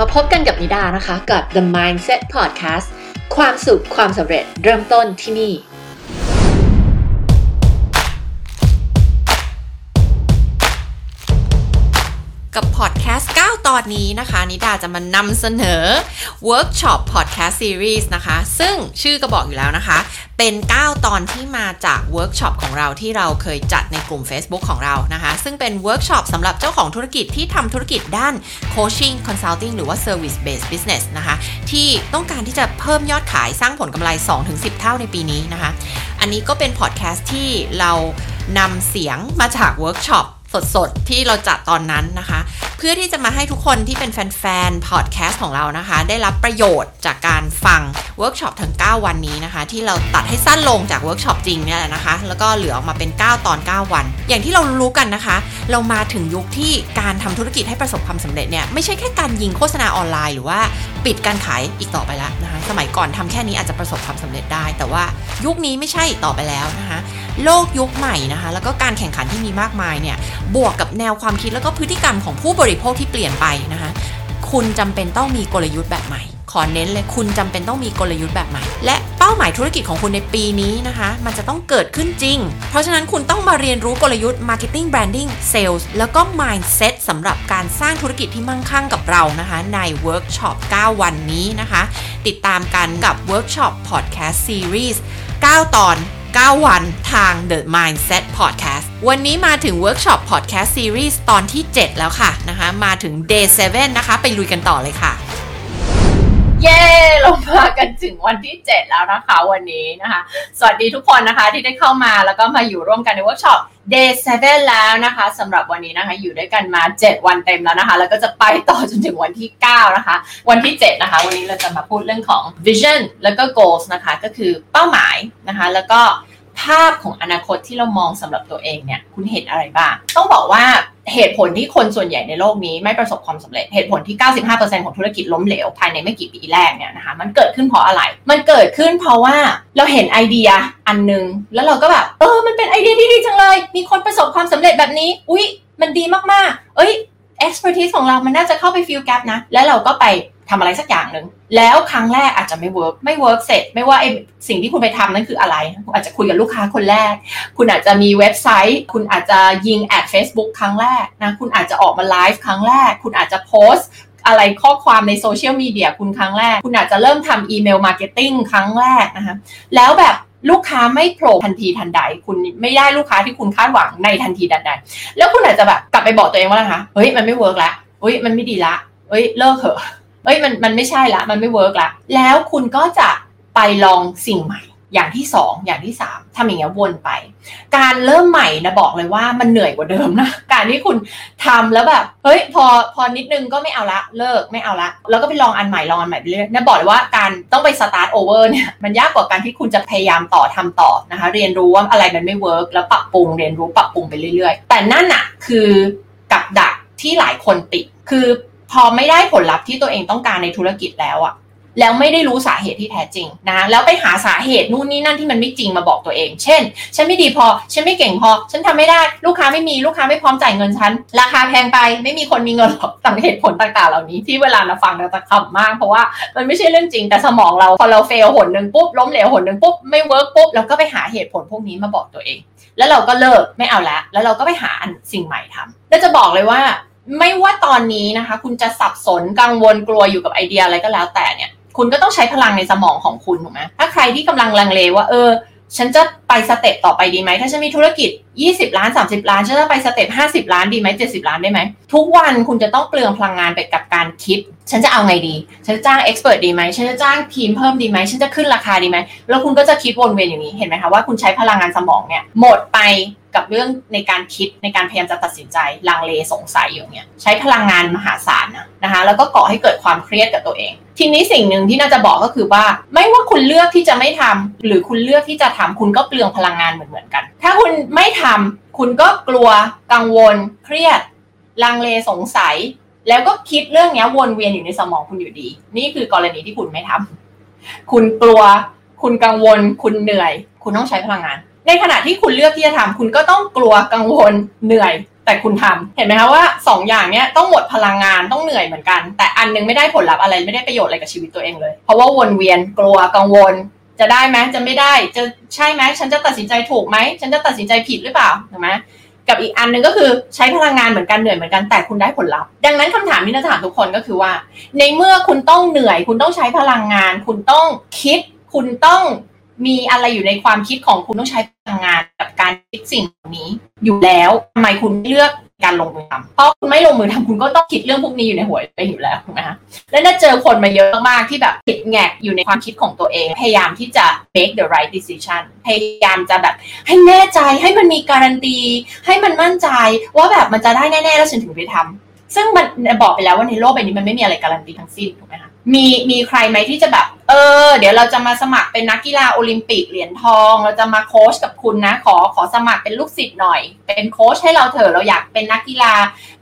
มาพบกันกับนิดานะคะ กับ The Mindset Podcast ความสุขความสำเร็จเริ่มต้นที่นี่ กับพอดแคสต์9 ตอนนี้นะคะ นิดาจะมานำเสนอ Workshop Podcast Series นะคะ ซึ่งชื่อก็บอกอยู่แล้วนะคะ เป็น 9 ตอนที่มาจากเวิร์กช็อปของเราที่เราเคยจัดในกลุ่ม Facebook ของเรานะคะ ซึ่งเป็นเวิร์กช็อปสำหรับเจ้าของธุรกิจที่ทำธุรกิจด้าน Coaching Consulting หรือว่า Service Based Business นะคะ ที่ต้องการที่จะเพิ่มยอดขายสร้างผลกำไร 2-10 เท่าในปีนี้นะคะ อันนี้ก็เป็นพอดแคสต์ที่เรานำเสียงมาจากเวิร์กช็อป สดๆ ที่เราจัดตอนนั้นนะคะ เพื่อที่จะมาให้ทุกคนที่เป็นแฟนๆ พอดแคสต์ของเรานะคะ ได้รับประโยชน์จากการฟังเวิร์กช็อปทั้ง 9 วันนี้นะคะ ที่เราตัดให้สั้นลงจากเวิร์กช็อปจริงเนี่ยแหละนะคะ แล้วก็เหลือออกมาเป็น 9 ตอน 9 วัน อย่างที่เรารู้กันนะคะ เรามาถึงยุคที่การทำธุรกิจให้ประสบความสำเร็จเนี่ยไม่ใช่แค่การยิงโฆษณาออนไลน์หรือว่าปิดการขายอีกต่อไปแล้วนะคะ สมัยก่อนทำแค่นี้อาจจะประสบความสำเร็จได้ แต่ว่ายุคนี้ไม่ใช่ต่อไปแล้วนะคะ โลกยุคใหม่นะคะ แล้วก็การแข่งขันที่มีมากมายเนี่ยบวกกับแนวความคิดแล้วก็พฤติกรรมของผู้บริโภคที่เปลี่ยนไปนะคะคุณจำเป็นต้องมีกลยุทธ์แบบใหม่ ขอเน้นเลยคุณจำเป็นต้องมีกลยุทธ์แบบใหม่ และเป้าหมายธุรกิจของคุณในปีนี้นะคะ มันจะต้องเกิดขึ้นจริง เพราะฉะนั้นคุณต้องมาเรียนรู้กลยุทธ์ Marketing Branding Sales แล้วก็ Mindset สำหรับการสร้างธุรกิจที่มั่งคั่งกับเรานะคะ ในเวิร์กช็อป9 วันนี้นะคะ ติดตามกันกับเวิร์กช็อป Podcast Series 9ตอน 9 วันทาง The Mindset Podcast วันนี้มาถึง Workshop Podcast Series ตอนที่ 7 แล้วค่ะนะคะมาถึง Day 7 นะคะ ไปลุยกันต่อเลยค่ะ เย้เรามากันถึงวันที่ 7 แล้วนะคะ วันนี้นะคะ สวัสดีทุกคนนะคะที่ได้เข้ามาแล้วก็มาอยู่ร่วมกันในเวิร์กช็อป Day 7 แล้วนะคะสำหรับวันนี้นะคะ อยู่ด้วยกันมา 7 วันเต็มแล้วนะคะ แล้วก็จะไปต่อจนถึงวันที่ 9 นะคะ วันที่ 7 นะคะ วันนี้เราจะมาพูดเรื่องของ vision แล้วก็ goals นะคะ ก็คือเป้าหมายนะคะ แล้วก็ ภาพของอนาคตที่เรามองสำหรับตัวเองเนี่ย คุณเห็นอะไรบ้าง ต้องบอกว่าเหตุผลที่คนส่วนใหญ่ในโลกนี้ไม่ประสบความสำเร็จ เหตุผลที่ 95%ของธุรกิจล้มเหลวภายในไม่กี่ปีแรกเนี่ยนะคะ มันเกิดขึ้นเพราะอะไร มันเกิดขึ้นเพราะว่าเราเห็นไอเดียอันนึง แล้วเราก็แบบ เออ มันเป็นไอเดียที่ดีจังเลย มีคนประสบความสำเร็จแบบนี้ อุ๊ย มันดีมากๆ เอ้ย expertise ของเรามันน่าจะเข้าไป fill gap นะ แล้วเราก็ไปทำอะไรสักอย่างหนึ่ง แล้วครั้งแรกอาจจะไม่เวิร์กไม่เวิร์กเสร็จ ไม่ว่าไอสิ่งที่คุณไปทำนั่นคืออะไร คุณอาจจะคุยกับลูกค้าคนแรก คุณอาจจะมีเว็บไซต์ คุณอาจจะยิงแอด Facebook ครั้งแรกนะ คุณอาจจะออกมาไลฟ์ครั้งแรก คุณอาจจะโพสต์อะไรข้อความในโซเชียลมีเดียคุณครั้งแรก คุณอาจจะเริ่มทำ email marketing ครั้งแรกนะคะ แล้วแบบลูกค้าไม่โผล่ทันทีทันใด คุณไม่ได้ลูกค้าที่คุณคาดหวังในทันทีทันใด แล้วคุณอาจจะแบบกลับไปบอกตัวเองว่าอะไรคะเฮ้ยมันไม่เวิร์กละเฮ้ยมันไม่ดีละเฮ้ยเลิกเถอะ เอ้ยมันมันไม่ใช่ละ มันไม่เวิร์กละ แล้วคุณก็จะไปลองสิ่งใหม่ อย่างที่สองอย่างที่สามทำอย่างเงี้ยวนไป การเริ่มใหม่นะบอกเลยว่ามันเหนื่อยกว่าเดิมนะ การที่คุณทำแล้วแบบเฮ้ยพอพอนิดนึงก็ไม่เอาละเลิกไม่เอาละแล้วก็ไปลองอันใหม่ลองอันใหม่ไปเรื่อยนะบอกเลยว่าการต้องไป start over เนี่ยมันยากกว่าการที่คุณจะพยายามต่อทำต่อนะคะ เรียนรู้ว่าอะไรมันไม่เวิร์กแล้วปรับปรุงเรียนรู้ปรับปรุงไปเรื่อยๆ แต่นั่นอะคือกับดักที่หลายคนติดคือ พอไม่ได้ผลลัพธ์ที่ตัวเองต้องการในธุรกิจแล้วอะแล้วไม่ได้รู้สาเหตุที่แท้จริงนะแล้วไปหาสาเหตุนู่นนี่นั่นที่มันไม่จริงมาบอกตัวเอง เช่น ฉันไม่ดีพอ ฉันไม่เก่งพอ ฉันทำไม่ได้ ลูกค้าไม่มี ลูกค้าไม่พร้อมจ่ายเงินฉัน ราคาแพงไป ไม่มีคนมีเงินหรอกต่างเหตุผลต่างๆ เหล่านี้ที่เวลาเราฟังเราจะขำมาก เพราะว่ามันไม่ใช่เรื่องจริง แต่สมองเราพอเรา fail หนหนึ่งปุ๊บ ล้มเหลวหนหนึ่งปุ๊บ ไม่เวิร์กปุ๊บ เราก็ไปหาเหตุผลพวกนี้มาบอกตัวเอง แล้วเราก็เลิกไม่เอาละ แล้วเราก็ไปหาอันสิ่งใหม่ทำแล้วจะบอกเลยว่า ไม่ว่าตอนนี้นะคะ คุณจะสับสนกังวลกลัวอยู่กับไอเดียอะไรก็แล้วแต่เนี่ย คุณก็ต้องใช้พลังในสมองของคุณถูกไหมถ้าใครที่กำลังลังเลว่า เออ ฉันจะไปสเต็ปต่อไปดีไหมถ้าฉันมีธุรกิจ 20 ล้าน 30 ล้านฉันจะไปสเต็ป50 ล้านดีไหม70 ล้านได้ไหมทุกวันคุณจะต้องเปลืองพลังงานไปกับการคิด ฉันจะเอาไงดี ฉันจะจ้างเอ็กซ์เพรสดีไหมฉันจะจ้างทีมเพิ่มดีไหมฉันจะขึ้นราคาดีไหมแล้วคุณก็จะคิดวนเวียนอย่างนี้เห็นไหมคะว่าคุณใช้พลังงานสมองเนี่ยหมดไป กับเรื่องในการคิดในการพยายามจะตัดสินใจลังเลสงสัยอยู่เนี่ยใช้พลังงานมหาศาลนะนะคะแล้วก็ก่อให้เกิดความเครียดกับตัวเอง ทีนี้สิ่งหนึ่งที่น่าจะบอกก็คือว่า ไม่ว่าคุณเลือกที่จะไม่ทำหรือคุณเลือกที่จะทำคุณก็เปลืองพลังงานเหมือนๆกัน ถ้าคุณไม่ทำคุณก็กลัวกังวล เครียด ลังเลสงสัย แล้วก็คิดเรื่องนี้วนเวียนอยู่ในสมองคุณอยู่ดี นี่คือกรณีที่คุณไม่ทำคุณกลัว คุณกังวล คุณเหนื่อย คุณต้องใช้พลังงาน ในขณะที่คุณเลือกที่จะทำคุณก็ต้องกลัวกังวลเหนื่อย แต่คุณทำเห็นไหมคะว่า2ออย่างเนี้ยต้องหมดพลังงานต้องเหนื่อยเหมือนกัน แต่อันนึงไม่ได้ผลลัพธ์อะไรไม่ได้ประโยชน์อะไรกับชีวิตตัวเองเลย เพราะว่าวนเวียนกลัวกังวลจะได้ไหมจะไม่ได้จะใช่ไหมฉันจะตัดสินใจถูกไหมฉันจะตัดสินใจผิดหรือเปล่าถูกไหมกับอีกอันหนึ่งก็คือใช้พลังงานเหมือนกันเหนื่อยเหมือนกันแต่คุณได้ผลลัพธ์ดังนั้นคำถามที่น่าจะถามทุกคนก็คือว่า ในเมื่อคุณต้องเหนื่อย คุณต้องใช้พลังงาน คุณต้องคิด คุณต้อง มีอะไรอยู่ในความคิดของคุณต้องใช้พลังงานกับการคิดสิ่งนี้อยู่แล้วทำไมคุณเลือกการลงมือทำเพราะคุณไม่ลงมือทำคุณก็ต้องคิดเรื่องพวกนี้อยู่ในหัวไปอยู่แล้วถูกไหมคะและน่าเจอคนมาเยอะมากที่แบบติดแงกอยู่ในความคิดของตัวเอง พยายามที่จะ make the right decision พยายามจะแบบให้แน่ใจให้มันมีการันตี ให้มันมั่นใจว่าแบบมันจะได้แน่ๆแล้วฉันถึงไปทำซึ่งมันบอกไปแล้วว่าในโลกใบนี้มันไม่มีอะไรการันตีทั้งสิ้นถูกไหมคะ มีมีใครไหมที่จะแบบ เออ เดี๋ยวเราจะมาสมัครเป็นนักกีฬาโอลิมปิกเหรียญทอง เราจะมาโค้ชกับคุณนะ ขอขอสมัครเป็นลูกศิษย์หน่อย เป็นโค้ชให้เราเถอะเราอยากเป็นนักกีฬา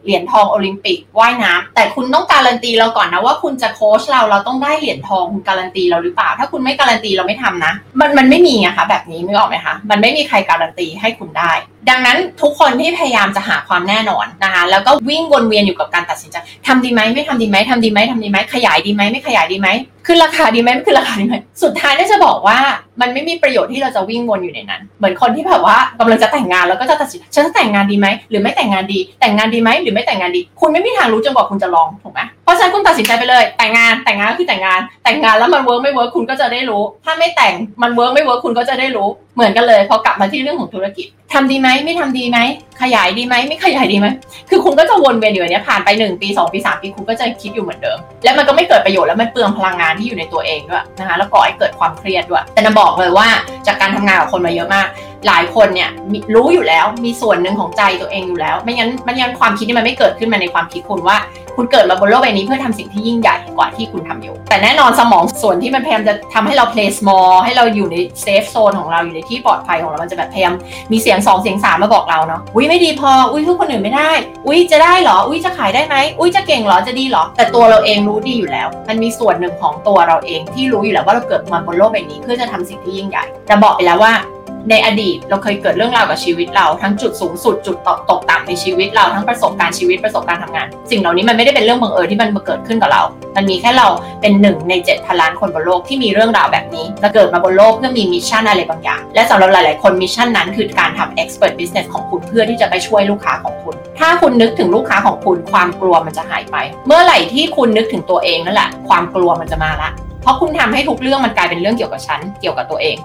เหรียญทองโอลิมปิกว่ายน้ำแต่คุณต้องการันตีเราก่อนนะว่าคุณจะโค้ชเราเราต้องได้เหรียญทองคุณการันตีเราหรือเปล่า ถ้าคุณไม่การันตีเราไม่ทำนะ มันมันไม่มีอะคะแบบนี้นึกออกไหมคะมันไม่มีใครการันตีให้คุณได้ ดังนั้นทุกคนที่พยายามจะหาความแน่นอนนะคะ แล้วก็วิ่งวนเวียนอยู่กับการตัดสินใจทำดีไหมไม่ทำดีไหมทำดีไหมทำดีไหมขยายดีไหมไม่ขยายดีไหมขึ้นราคาดีไหมไม่ขึ้นราคาดีไหมสุดท้ายน่าจะบอกว่ามันไม่มีประโยชน์ที่เราจะวิ่งวนอยู่ในนั้น เหมือนคนที่แบบว่ากำลังจะแต่งงานแล้วก็จะตัดสินฉันจะแต่งงานดีไหมหรือไม่แต่งงานดี แต่งงานดีไหมหรือไม่แต่งงานดี คุณไม่มีทางรู้จนกว่าคุณจะลองถูกไหมเพราะฉะนั้นคุณตัดสินใจไปเลย แต่งงานแต่งงานคือแต่งงาน แต่งงานแล้วมันเวิร์กไม่เวิร์กคุณก็จะได้รู้ ถ้าไม่แต่งมันเวิร์กไม่เวิร์กคุณก็จะได้รู้ เหมือนกันเลยพอกลับมาที่เรื่องของธุรกิจทำดีไหมไม่ทำดีไหมขยายดีไหมไม่ขยายดีไหมคือคุณก็จะวนเวียนอยู่อย่างนี้ผ่านไป 1 ปี 2 ปี 3 ปีคุณก็จะคิดอยู่เหมือนเดิม แล้วมันก็ไม่เกิดประโยชน์แล้วมันเปลืองพลังงานที่อยู่ในตัวเองด้วยนะคะแล้วก่อให้เกิดความเครียดด้วย แต่นะบอกเลยว่าจากการทำงานกับคนมาเยอะมาก หลายคนเนี่ยรู้อยู่แล้วมีส่วนหนึ่งของใจตัวเองอยู่แล้ว ไม่งั้นไม่งั้นความคิดนี่มันไม่เกิดขึ้นมาในความคิดคุณว่า คุณเกิดมาบนโลกใบนี้เพื่อทำสิ่งที่ยิ่งใหญ่กว่าที่คุณทำอยู่ แต่แน่นอนสมองส่วนที่มันพยายามจะทำให้เรา play small ให้เราอยู่ใน safe zone ของเราอยู่ในที่ปลอดภัยของเรา มันจะแบบพยายามมีเสียงสองเสียงสามมาบอกเราเนาะอุ้ยไม่ดีพออุ้ยทุกคนอื่นไม่ได้ อุ้ยจะได้เหรออุ้ยจะขายได้ไหมอุ้ยจะเก่งเหรอจะดีเหรอ แต่ตัวเราเองรู้ดีอยู่แล้ว มันมีส่วนหนึ่งของตัวเราเองที่รู้อยู่แล้วว่าเราเกิดมาบนโลกใบนี้ เพื่อจะทำสิ่งที่ยิ่งใหญ่แต่บอกไปแล้วว่า ในอดีตเราเคยเกิดเรื่องราวกับชีวิตเราทั้งจุดสูงสุดจุดตกตกต่ำในชีวิตเราทั้งประสบการณ์ชีวิตประสบการณ์ทำงาน สิ่งเหล่านี้มันไม่ได้เป็นเรื่องบังเอิญที่มันมาเกิดขึ้นกับเรา มันมีแค่เราเป็นหนึ่งในเจ็ดพันล้านคนบนโลกที่มีเรื่องราวแบบนี้เราเกิดมาบนโลกเพื่อมี mission อะไรบางอย่าง และสำหรับหลาย ๆ คน mission นั้นคือการทำ expert business ของคุณเพื่อที่จะไปช่วยลูกค้าของคุณ ถ้าคุณนึกถึงลูกค้าของคุณความกลัวมันจะหายไป เมื่อไหร่ที่คุณนึกถึงตัวเองนั่นแหละความกลัวมันจะมาละเพราะคุณทำให้ทุกเรื่องมันกลายเป็นเรื่องเกี่ยวกับฉันเกี่ยวกับตัวเอง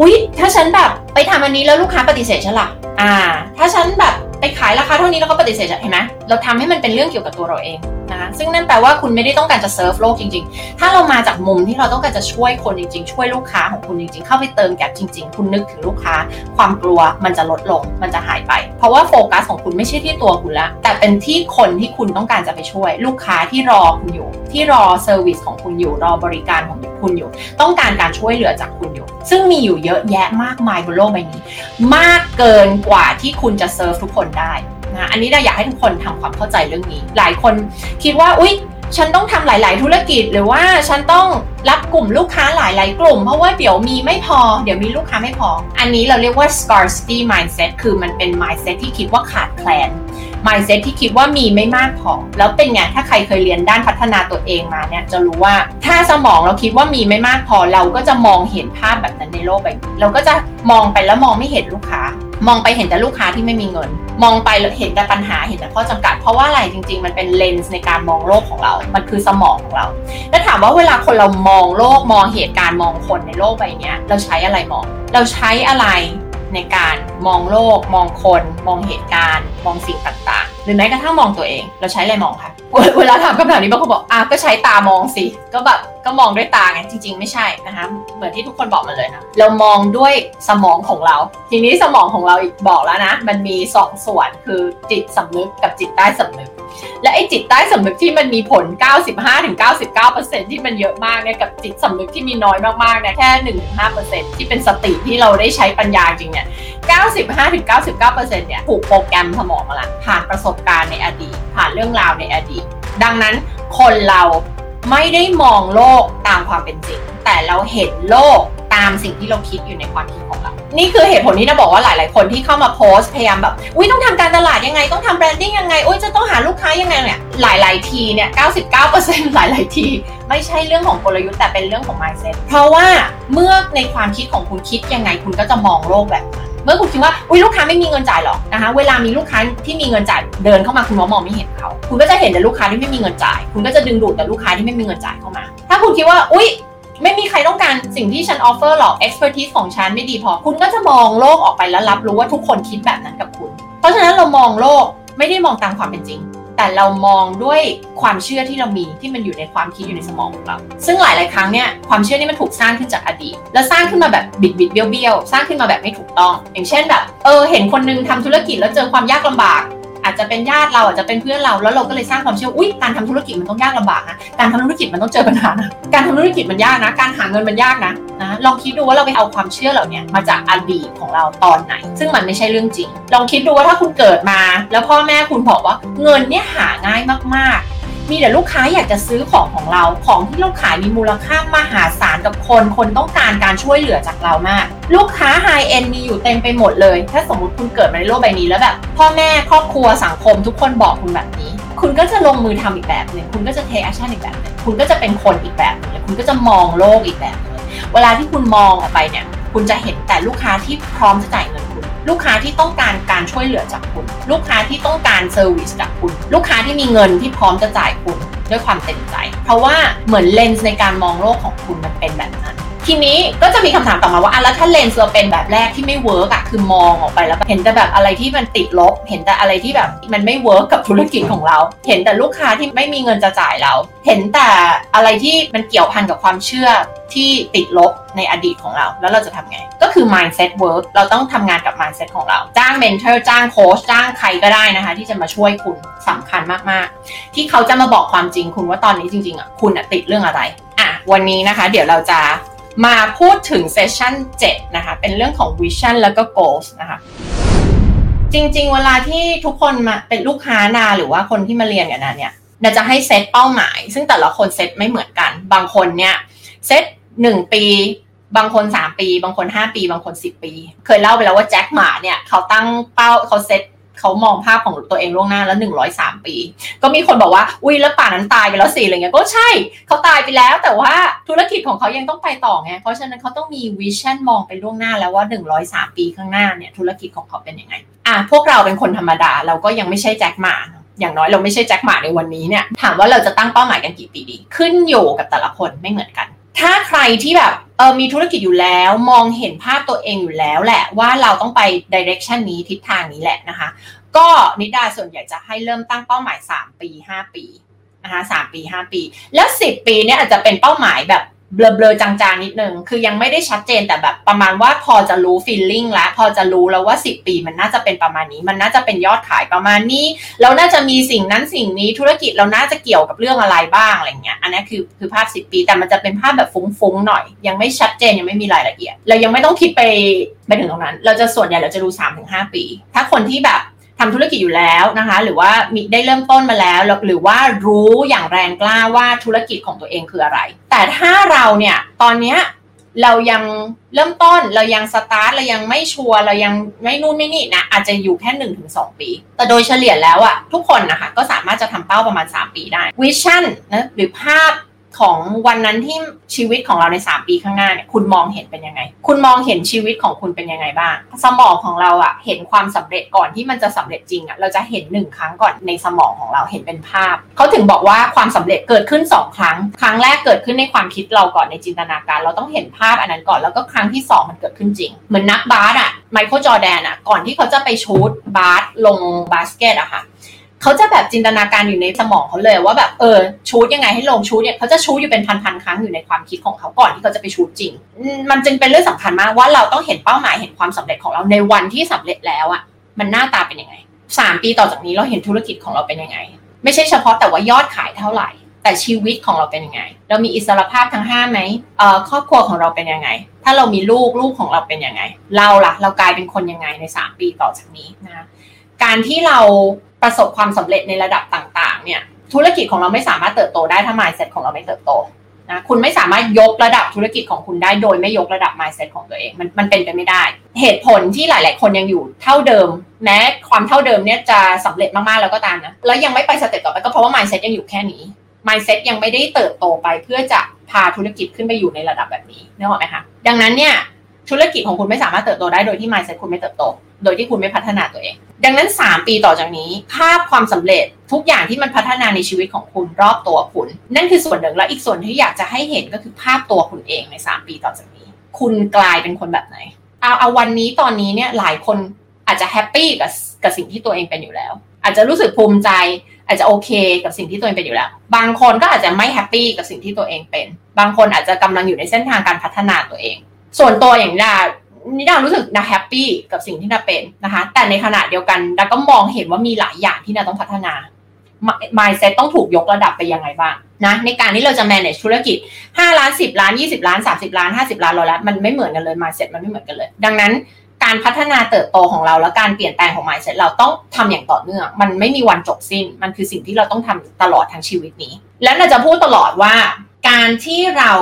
อุ้ยถ้าฉันแบบไปทำอันนี้แล้วลูกค้าปฏิเสธฉันล่ะอ่า ถ้าฉันแบบ ไปขายราคาเท่านี้แล้วก็ปฏิเสธเห็นไหมเราทำให้มันเป็นเรื่องเกี่ยวกับตัวเราเองนะคะซึ่งนั่นแปลว่าคุณไม่ได้ต้องการจะเซิร์ฟโลกจริง ๆ ถ้าเรามาจากมุมที่เราต้องการจะช่วยคนจริง ๆ ช่วยลูกค้าของคุณจริง ๆ เข้าไปเติมแก็บจริง ๆ คุณนึกถึงลูกค้า ความกลัวมันจะลดลง มันจะหายไป เพราะว่าโฟกัสของคุณไม่ใช่ที่ตัวคุณละแต่เป็นที่คนที่คุณต้องการจะไปช่วย ลูกค้าที่รอคุณอยู่ ที่รอเซอร์วิสของคุณอยู่รอบริการของคุณอยู่ ต้องการการช่วยเหลือจากคุณอยู่ ซึ่งมีอยู่เยอะแยะมากมายบนโลกใบนี้ มากเกินกว่าที่คุณจะเซิร์ฟทุกคนได้นะอันนี้เราอยากให้ทุกคนทำความเข้าใจเรื่องนี้ หลายคนคิดว่าอุ๊ยฉันต้องทำหลาย ๆ ธุรกิจหรือว่าฉันต้องรับกลุ่มลูกค้าหลาย ๆ กลุ่ม เพราะว่าเดี๋ยวมีไม่พอ เดี๋ยวมีลูกค้าไม่พอ อันนี้เราเรียกว่า scarcity mindset คือมันเป็น mindset ที่คิดว่าขาดแคลน mindset ที่คิดว่ามีไม่มากพอ แล้วเป็นไง ถ้าใครเคยเรียนด้านพัฒนาตัวเองมาเนี่ย จะรู้ว่าถ้าสมองเราคิดว่ามีไม่มากพอ เราก็จะมองเห็นภาพแบบนั้นในโลกใบนี้เราก็จะมองไปแล้วมองไม่เห็นลูกค้า มองไปเห็นแต่ลูกค้าที่ไม่มีเงิน มองไปเห็นแต่ปัญหาเห็นแต่ข้อจำกัด เพราะว่าอะไรจริง ๆ มันเป็นเลนส์ในการมองโลกของเรา มันคือสมองของเรา แล้วถามว่าเวลาคนเรามองโลกมองเหตุการณ์มองคนในโลกใบนี้เราใช้อะไรมอง เราใช้อะไรในการมองโลก มองคน มองเหตุการณ์ มองสิ่งต่างๆ หรือแม้กระทั่งมองตัวเอง เราใช้อะไรมองคะเวลาถามคำถามนี้บางคนบอกอะก็ใช้ตามองสิ ก็แบบ ก็มองด้วยตาไงจริง ๆ ไม่ใช่นะคะเหมือนที่ทุกคนบอกมาเลยนะเรามองด้วยสมองของเรา ทีนี้สมองของเราอีกบอกแล้วนะ มันมีสองส่วนคือจิตสำนึกกับจิตใต้สำนึก และไอ้จิตใต้สำนึกที่มันมีผล 95-99%ที่มันเยอะมากเนี่ยกับจิตสำนึกที่มีน้อยมากๆเนี่ยแค่ 1-5%ที่เป็นสติที่เราได้ใช้ปัญญาจริงเนี่ย95-99%เนี่ยถูกโปรแกรมสมองมาละผ่านประสบการณ์ในอดีต ผ่านเรื่องราวในอดีต ดังนั้นคนเรา ไม่ได้มองโลกตามความเป็นจริง แต่เราเห็นโลกตามสิ่งที่เราคิดอยู่ในความคิดของเรา นี่คือเหตุผลที่นะบอกว่าหลาย ๆ คนที่เข้ามาโพสต์พยายามแบบอุ้ยต้องทำการตลาดยังไง ต้องทำแบรนดิ้งยังไงอุ้ยจะต้องหาลูกค้ายังไงเนี่ย หลาย ๆ ทีเนี่ย 99%หลาย ๆ ที ไม่ใช่เรื่องของกลยุทธ์แต่เป็นเรื่องของ mindset เพราะว่าเมื่อในความคิดของคุณคิดยังไงคุณก็จะมองโลกแบบนั้น เมื่อคุณคิดว่าอุ้ยลูกค้าไม่มีเงินจ่ายหรอกนะคะ เวลามีลูกค้าที่มีเงินจ่ายเดินเข้ามาคุณมองไม่เห็นเขา คุณก็จะเห็นแต่ลูกค้าที่ไม่มีเงินจ่าย คุณก็จะดึงดูดแต่ลูกค้าที่ไม่มีเงินจ่ายเข้ามา ถ้าคุณคิดว่าอุ้ยไม่มีใครต้องการสิ่งที่ฉันออฟเฟอร์หรอก expertise ของฉันไม่ดีพอ คุณก็จะมองโลกออกไปแล้วรับรู้ว่าทุกคนคิดแบบนั้นกับคุณ เพราะฉะนั้นเรามองโลกไม่ได้มองตามความเป็นจริง แต่เรามองด้วยความเชื่อที่เรามีที่มันอยู่ในความคิดอยู่ในสมองของเรา ซึ่งหลาย ๆ ครั้งเนี่ยความเชื่อนี่มันถูกสร้างขึ้นจากอดีต แล้วสร้างขึ้นมาแบบบิดบิดเบี้ยวเบี้ยวสร้างขึ้นมาแบบไม่ถูกต้อง อย่างเช่นแบบเออเห็นคนนึงทำธุรกิจแล้วเจอความยากลำบาก อาจจะเป็นญาติเราอาจจะเป็นเพื่อนเราแล้วเราก็เลยสร้างความเชื่ออุ้ยการทำธุรกิจมันต้องยากลำบากนะการทำธุรกิจมันต้องเจอปัญหานะการทำธุรกิจมันยากนะ การหาเงินมันยากนะนะลองคิดดูว่าเราไปเอาความเชื่อเหล่านี้มาจากอดีตของเราตอนไหน ซึ่งมันไม่ใช่เรื่องจริง ลองคิดดูว่าถ้าคุณเกิดมา แล้วพ่อแม่คุณบอกว่าเงินเนี่ยหาง่ายมากๆ มีแต่ลูกค้าอยากจะซื้อของของเรา ของที่เราขายมีมูลค่ามหาศาลกับคน คนต้องการการช่วยเหลือจากเรามาก ลูกค้าไฮเอ็นมีอยู่เต็มไปหมดเลย ถ้าสมมติคุณเกิดมาในโลกใบนี้แล้วแบบ พ่อแม่ครอบครัวสังคมทุกคนบอกคุณแบบนี้ คุณก็จะลงมือทำอีกแบบหนึ่งคุณก็จะ take action อีกแบบหนึ่งคุณก็จะเป็นคนอีกแบบหนึ่งคุณก็จะมองโลกอีกแบบหนึ่งเวลาที่คุณมองออกไปเนี่ย คุณจะเห็นแต่ลูกค้าที่พร้อมจะจ่ายเงินคุณ ลูกค้าที่ต้องการการช่วยเหลือจากคุณ ลูกค้าที่ต้องการ service จากคุณ ลูกค้าที่มีเงินที่พร้อมจะจ่ายคุณด้วยความเต็มใจ เพราะว่าเหมือนเลนส์ในการมองโลกของคุณมันเป็นแบบนั้น ทีนี้ก็จะมีคำถามต่อมาว่าอะแล้วถ้าเลนส์เราเป็นแบบแรกที่ไม่เวิร์กอะคือมองออกไปแล้วเห็นแต่แบบอะไรที่มันติดลบ เห็นแต่อะไรที่แบบมันไม่เวิร์กกับธุรกิจของเรา เห็นแต่ลูกค้าที่ไม่มีเงินจะจ่ายเรา เห็นแต่อะไรที่มันเกี่ยวพันกับความเชื่อที่ติดลบในอดีตของเรา แล้วเราจะทำไง ก็คือ mindset work เราต้องทำงานกับ mindset ของเรา จ้าง mentor จ้างโค้ชจ้างใครก็ได้นะคะ ที่จะมาช่วยคุณสำคัญมาก ๆ ที่เขาจะมาบอกความจริงคุณว่าตอนนี้จริง ๆอะคุณติดเรื่องอะไรอะวันนี้นะคะ เดี๋ยวเราจะ มาพูดถึงเซสชั่น7นะคะ เป็นเรื่องของ vision แล้วก็ goals นะคะ จริงๆ เวลาที่ทุกคนมาเป็นลูกค้านาหรือว่าคนที่มาเรียนกันนะเนี่ยเราจะให้เซตเป้าหมาย ซึ่งแต่ละคนเซตไม่เหมือนกัน บางคนเนี่ยเซตหนึ่งปี บางคน 3 ปี บางคน 5 ปี บางคน 10 ปี เคยเล่าไปแล้วว่าแจ็คหมาเนี่ยเขาตั้งเป้าเขาเซต เขามองภาพของตัวเองล่วงหน้าแล้ว103ปี ก็มีคนบอกว่า อุ้ยแล้วป่านั้นตายไปแล้วสิอะไรเงี้ยก็ใช่เขาตายไปแล้ว แต่ว่าธุรกิจของเขายังต้องไปต่อไงเพราะฉะนั้นเขาต้องมีวิชั่นมองไปล่วงหน้าแล้วว่า103ปีข้างหน้าเนี่ยธุรกิจของเขาเป็นยังไงอะพวกเราเป็นคนธรรมดาเราก็ยังไม่ใช่แจ็คหมาอย่างน้อยเราไม่ใช่แจ็คหมาในวันนี้เนี่ยถามว่าเราจะตั้งเป้าหมายกันกี่ปีดี ขึ้นอยู่กับแต่ละคนไม่เหมือนกัน ถ้าใครที่แบบเออมีธุรกิจอยู่แล้วมองเห็นภาพตัวเองอยู่แล้วแหละว่าเราต้องไปดิเรกชันนี้ทิศทางนี้แหละนะคะ ก็นิดาส่วนใหญ่จะให้เริ่มตั้งเป้าหมาย 3 ปี 5 ปีนะคะสปี 5 ปี แล้ว 10 ปีเนี่ยอาจจะเป็นเป้าหมายแบบ เบลอๆจางๆนิดนึง คือยังไม่ได้ชัดเจนแต่แบบประมาณว่าพอจะรู้ฟีลลิ่งแล้วพอจะรู้แล้วว่า 10 ปีมันน่าจะเป็นประมาณนี้ มันน่าจะเป็นยอดขายประมาณนี้ เราน่าจะมีสิ่งนั้นสิ่งนี้ธุรกิจเราน่าจะเกี่ยวกับเรื่องอะไรบ้างอะไรเงี้ย อันนี้คือคือภาพ 10 ปี แต่มันจะเป็นภาพแบบฟุ้งๆหน่อย ยังไม่ชัดเจนยังไม่มีรายละเอียด เรายังไม่ต้องคิดไปไปถึงตรงนั้น เราจะส่วนใหญ่เราจะดู3-5 ปี ถ้าคนที่แบบ ทำธุรกิจอยู่แล้วนะคะ หรือว่ามีได้เริ่มต้นมาแล้ว หรือว่ารู้อย่างแรงกล้าว่าธุรกิจของตัวเองคืออะไร แต่ถ้าเราเนี่ยตอนเนี้ยเรายังเริ่มต้นเรายังสตาร์ทเรายังไม่ sure เรายังไม่นู่นไม่นี่นะอาจจะอยู่แค่1 ถึง 2 ปี แต่โดยเฉลี่ยแล้วอะทุกคนนะคะก็สามารถจะทำเป้าประมาณ 3 ปีได้ vision นะหรือภาพ ของวันนั้นที่ชีวิตของเราใน 3 ปีข้างหน้าเนี่ยคุณมองเห็นเป็นยังไง คุณมองเห็นชีวิตของคุณเป็นยังไงบ้าง สมองของเราอะเห็นความสำเร็จก่อนที่มันจะสำเร็จจริงอะเราจะเห็นหนึ่งครั้งก่อนในสมองของเราเห็นเป็นภาพ เขาถึงบอกว่าความสำเร็จเกิดขึ้น 2 ครั้ง ครั้งแรกเกิดขึ้นในความคิดเราก่อนในจินตนาการ เราต้องเห็นภาพอันนั้นก่อนแล้วก็ครั้งที่ 2 มันเกิดขึ้นจริง เหมือนนักบาสอะไมเคิลจอแดนอะก่อนที่เขาจะไปชูตบาสลงบาสเกตอะค่ะ เขาจะแบบจินตนาการอยู่ในสมองเขาเลยว่าแบบเออชูดยังไงให้ลงชูดเนี่ยเขาจะชูดอยู่เป็นพันๆครั้งอยู่ในความคิดของเขาก่อนที่เขาจะไปชูดจริง มันจึงเป็นเรื่องสำคัญมากว่าเราต้องเห็นเป้าหมายเห็นความสำเร็จของเราในวันที่สำเร็จแล้วอะมันหน้าตาเป็นยังไงสามปีต่อจากนี้เราเห็นธุรกิจของเราเป็นยังไง ไม่ใช่เฉพาะแต่ว่ายอดขายเท่าไหร่ แต่ชีวิตของเราเป็นยังไง เรามีอิสรภาพทั้งห้าไหมเอ่อครอบครัวของเราเป็นยังไง ถ้าเรามีลูกลูกของเราเป็นยังไง เราล่ะ เรากลายเป็นคนยังไงในสามปีต่อจากนี้นะการที่เรา ประสบความสำเร็จในระดับต่าง ๆ เนี่ย ธุรกิจของเราไม่สามารถเติบโตได้ถ้า mindset ของเราไม่เติบโตนะคุณไม่สามารถยกระดับธุรกิจของคุณได้โดยไม่ยกระดับ mindset ของตัวเอง มันมันเป็นไปไม่ได้ เหตุผลที่หลาย ๆ คนยังอยู่เท่าเดิม แม้ความเท่าเดิมเนี่ยจะสำเร็จมาก ๆ แล้วก็ตามนะแล้วยังไม่ไปสเต็ปต่อไปก็เพราะว่า mindset ยังอยู่แค่นี้ mindset ยังไม่ได้เติบโตไปเพื่อจะพาธุรกิจขึ้นไปอยู่ในระดับแบบนี้นึกออกไหมคะดังนั้นเนี่ยธุรกิจของคุณไม่สามารถเติบโตได้โดยที่ mindset คุณไม่เติบโต โดยที่คุณไม่พัฒนาตัวเอง ดังนั้น 3 ปีต่อจากนี้ ภาพความสำเร็จทุกอย่างที่มันพัฒนาในชีวิตของคุณรอบตัวคุณ นั่นคือส่วนหนึ่งและอีกส่วนที่อยากจะให้เห็นก็คือภาพตัวคุณเองใน 3 ปีต่อจากนี้ คุณกลายเป็นคนแบบไหนเอาเอาวันนี้ตอนนี้เนี่ยหลายคนอาจจะแฮปปี้กับกับสิ่งที่ตัวเองเป็นอยู่แล้ว อาจจะรู้สึกภูมิใจ อาจจะโอเค กับสิ่งที่ตัวเองเป็นอยู่แล้ว บางคนก็อาจจะไม่ happy กับสิ่งที่ตัวเองเป็น บางคนอาจจะกำลังอยู่ในเส้นทางการพัฒนาตัวเอง ส่วนตัวอย่างดา นี่ดารู้สึกดา happy กับสิ่งที่ดาเป็นนะคะ แต่ในขณะเดียวกันดาก็มองเห็นว่ามีหลายอย่างที่ดาต้องพัฒนา mindset ต้องถูกยกระดับไปยังไงบ้างนะในการที่เราจะ manage ธุรกิจ 5 ล้าน 10 ล้าน 20 ล้าน 30 ล้าน 50 ล้านเราแล้วมันไม่เหมือนกันเลย mindset มันไม่เหมือนกันเลย ดังนั้นการพัฒนาเติบโตของเรา และการเปลี่ยนแปลงของ mindset เราต้องทำอย่างต่อเนื่อง มันไม่มีวันจบสิ้น มันคือสิ่งที่เราต้องทำตลอดทั้งชีวิตนี้ แล้วเราจะพูดตลอดว่า การที่เรา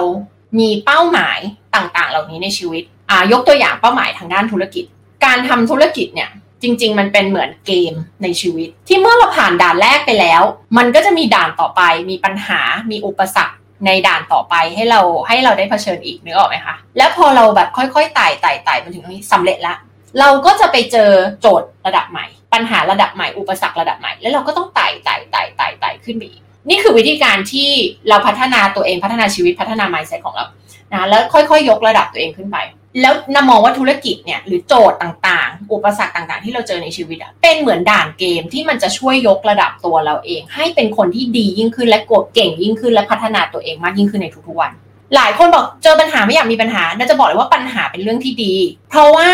มีเป้าหมายต่างๆ เหล่านี้ในชีวิต ยกตัวอย่างเป้าหมายทางด้านธุรกิจ การทำธุรกิจเนี่ยจริง ๆ มันเป็นเหมือนเกมในชีวิต ที่เมื่อเราผ่านด่านแรกไปแล้ว มันก็จะมีด่านต่อไป มีปัญหา มีอุปสรรคในด่านต่อไปให้เราให้เราได้เผชิญอีกนึกออกไหมคะ แล้วพอเราแบบค่อยๆไต่ไต่ไต่มาถึงตรงนี้สำเร็จละเราก็จะไปเจอโจทย์ระดับใหม่ ปัญหาระดับใหม่อุปสรรคระดับใหม่ แล้วเราก็ต้องไต่ไต่ไต่ไต่ไต่ขึ้นไปอีกนี่คือวิธีการที่เราพัฒนาตัวเองพัฒนาชีวิตพัฒนา mindset ของเรานะแล้วค่อยๆ ยกระดับตัวเองขึ้นไป แล้วนามองว่าธุรกิจเนี่ยหรือโจทย์ต่างๆ อุปสรรคต่างๆ ที่เราเจอในชีวิตอะเป็นเหมือนด่านเกมที่มันจะช่วยยกระดับตัวเราเอง ให้เป็นคนที่ดียิ่งขึ้นและกดเก่งยิ่งขึ้นและพัฒนาตัวเองมากยิ่งขึ้นในทุกๆวัน หลายคนบอกเจอปัญหาไม่อยากมีปัญหาน่าจะบอกเลยว่าปัญหาเป็นเรื่องที่ดี เพราะว่า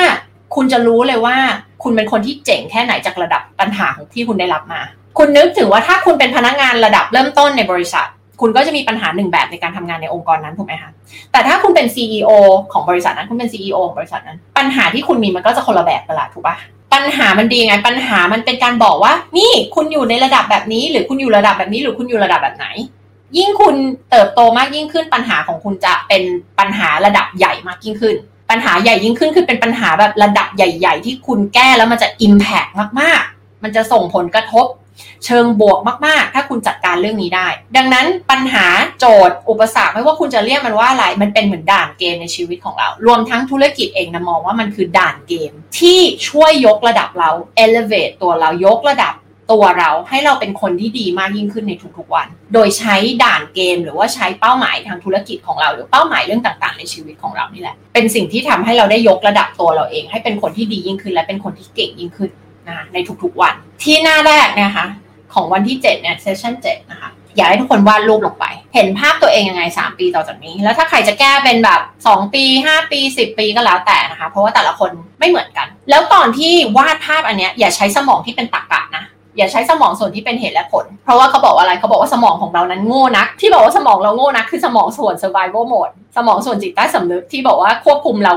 คุณจะรู้เลยว่าคุณเป็นคนที่เจ๋งแค่ไหนจากระดับปัญหาของที่คุณได้รับมา คุณนึกถึงว่าถ้าคุณเป็นพนักงานระดับเริ่มต้นในบริษัท คุณก็จะมีปัญหาหนึ่งแบบในการทำงานในองค์กรนั้นถูกไหมคะ แต่ถ้าคุณเป็น CEO ของบริษัทนั้น คุณเป็น CEO ของบริษัทนั้น ปัญหาที่คุณมีมันก็จะคนละแบบกันละถูกปะปัญหามันดีไง ปัญหามันเป็นการบอกว่า นี่คุณอยู่ในระดับแบบนี้ หรือคุณอยู่ระดับแบบนี้ หรือคุณอยู่ระดับแบบไหน ยิ่งคุณเติบโตมากยิ่งขึ้น ปัญหาของคุณจะเป็นปัญหาระดับใหญ่มากยิ่งขึ้น ปัญหาใหญ่ยิ่งขึ้นคือเป็นปัญหาแบบระดับใหญ่ ๆ ที่คุณแก้แล้วมันจะ impact มากๆ มันจะส่งผลกระทบ เชิงบวกมากๆ ถ้าคุณจัดการเรื่องนี้ได้ ดังนั้นปัญหาโจทย์อุปสรรคไม่ว่าคุณจะเรียกมันว่าอะไร มันเป็นเหมือนด่านเกมในชีวิตของเรา รวมทั้งธุรกิจเองนะมองว่ามันคือด่านเกม ที่ช่วยยกระดับเรา elevate ตัวเรายกระดับตัวเราให้เราเป็นคนที่ดีมากยิ่งขึ้นในทุกๆวัน โดยใช้ด่านเกม หรือว่าใช้เป้าหมายทางธุรกิจของเรา หรือเป้าหมายเรื่องต่างๆ ในชีวิตของเรานี่แหละ เป็นสิ่งที่ทำให้เราได้ยกระดับตัวเราเอง ให้เป็นคนที่ดียิ่งขึ้น และเป็นคนที่เก่งยิ่งขึ้น นะในทุกๆวัน ที่หน้าแรกนะคะของวันที่ 7 เนี่ยเซสชั่น7นะคะอยากให้ทุกคนวาดรูปลงไป เห็นภาพตัวเองยังไง 3 ปีต่อจากนี้ แล้วถ้าใครจะแก้เป็นแบบ 2 ปี 5 ปี 10 ปีก็แล้วแต่นะคะ เพราะว่าแต่ละคนไม่เหมือนกัน แล้วตอนที่วาดภาพอันเนี้ยอย่าใช้สมองที่เป็นตรรกะนะ อย่าใช้สมองส่วนที่เป็นเหตุและผล เพราะว่าเขาบอกอะไรเขาบอกว่าสมองของเรานั้นโง่นัก ที่บอกว่าสมองเราโง่นัก คือสมองส่วน survival mode สมองส่วนจิตใต้สำนึกที่บอกว่าควบคุมเรา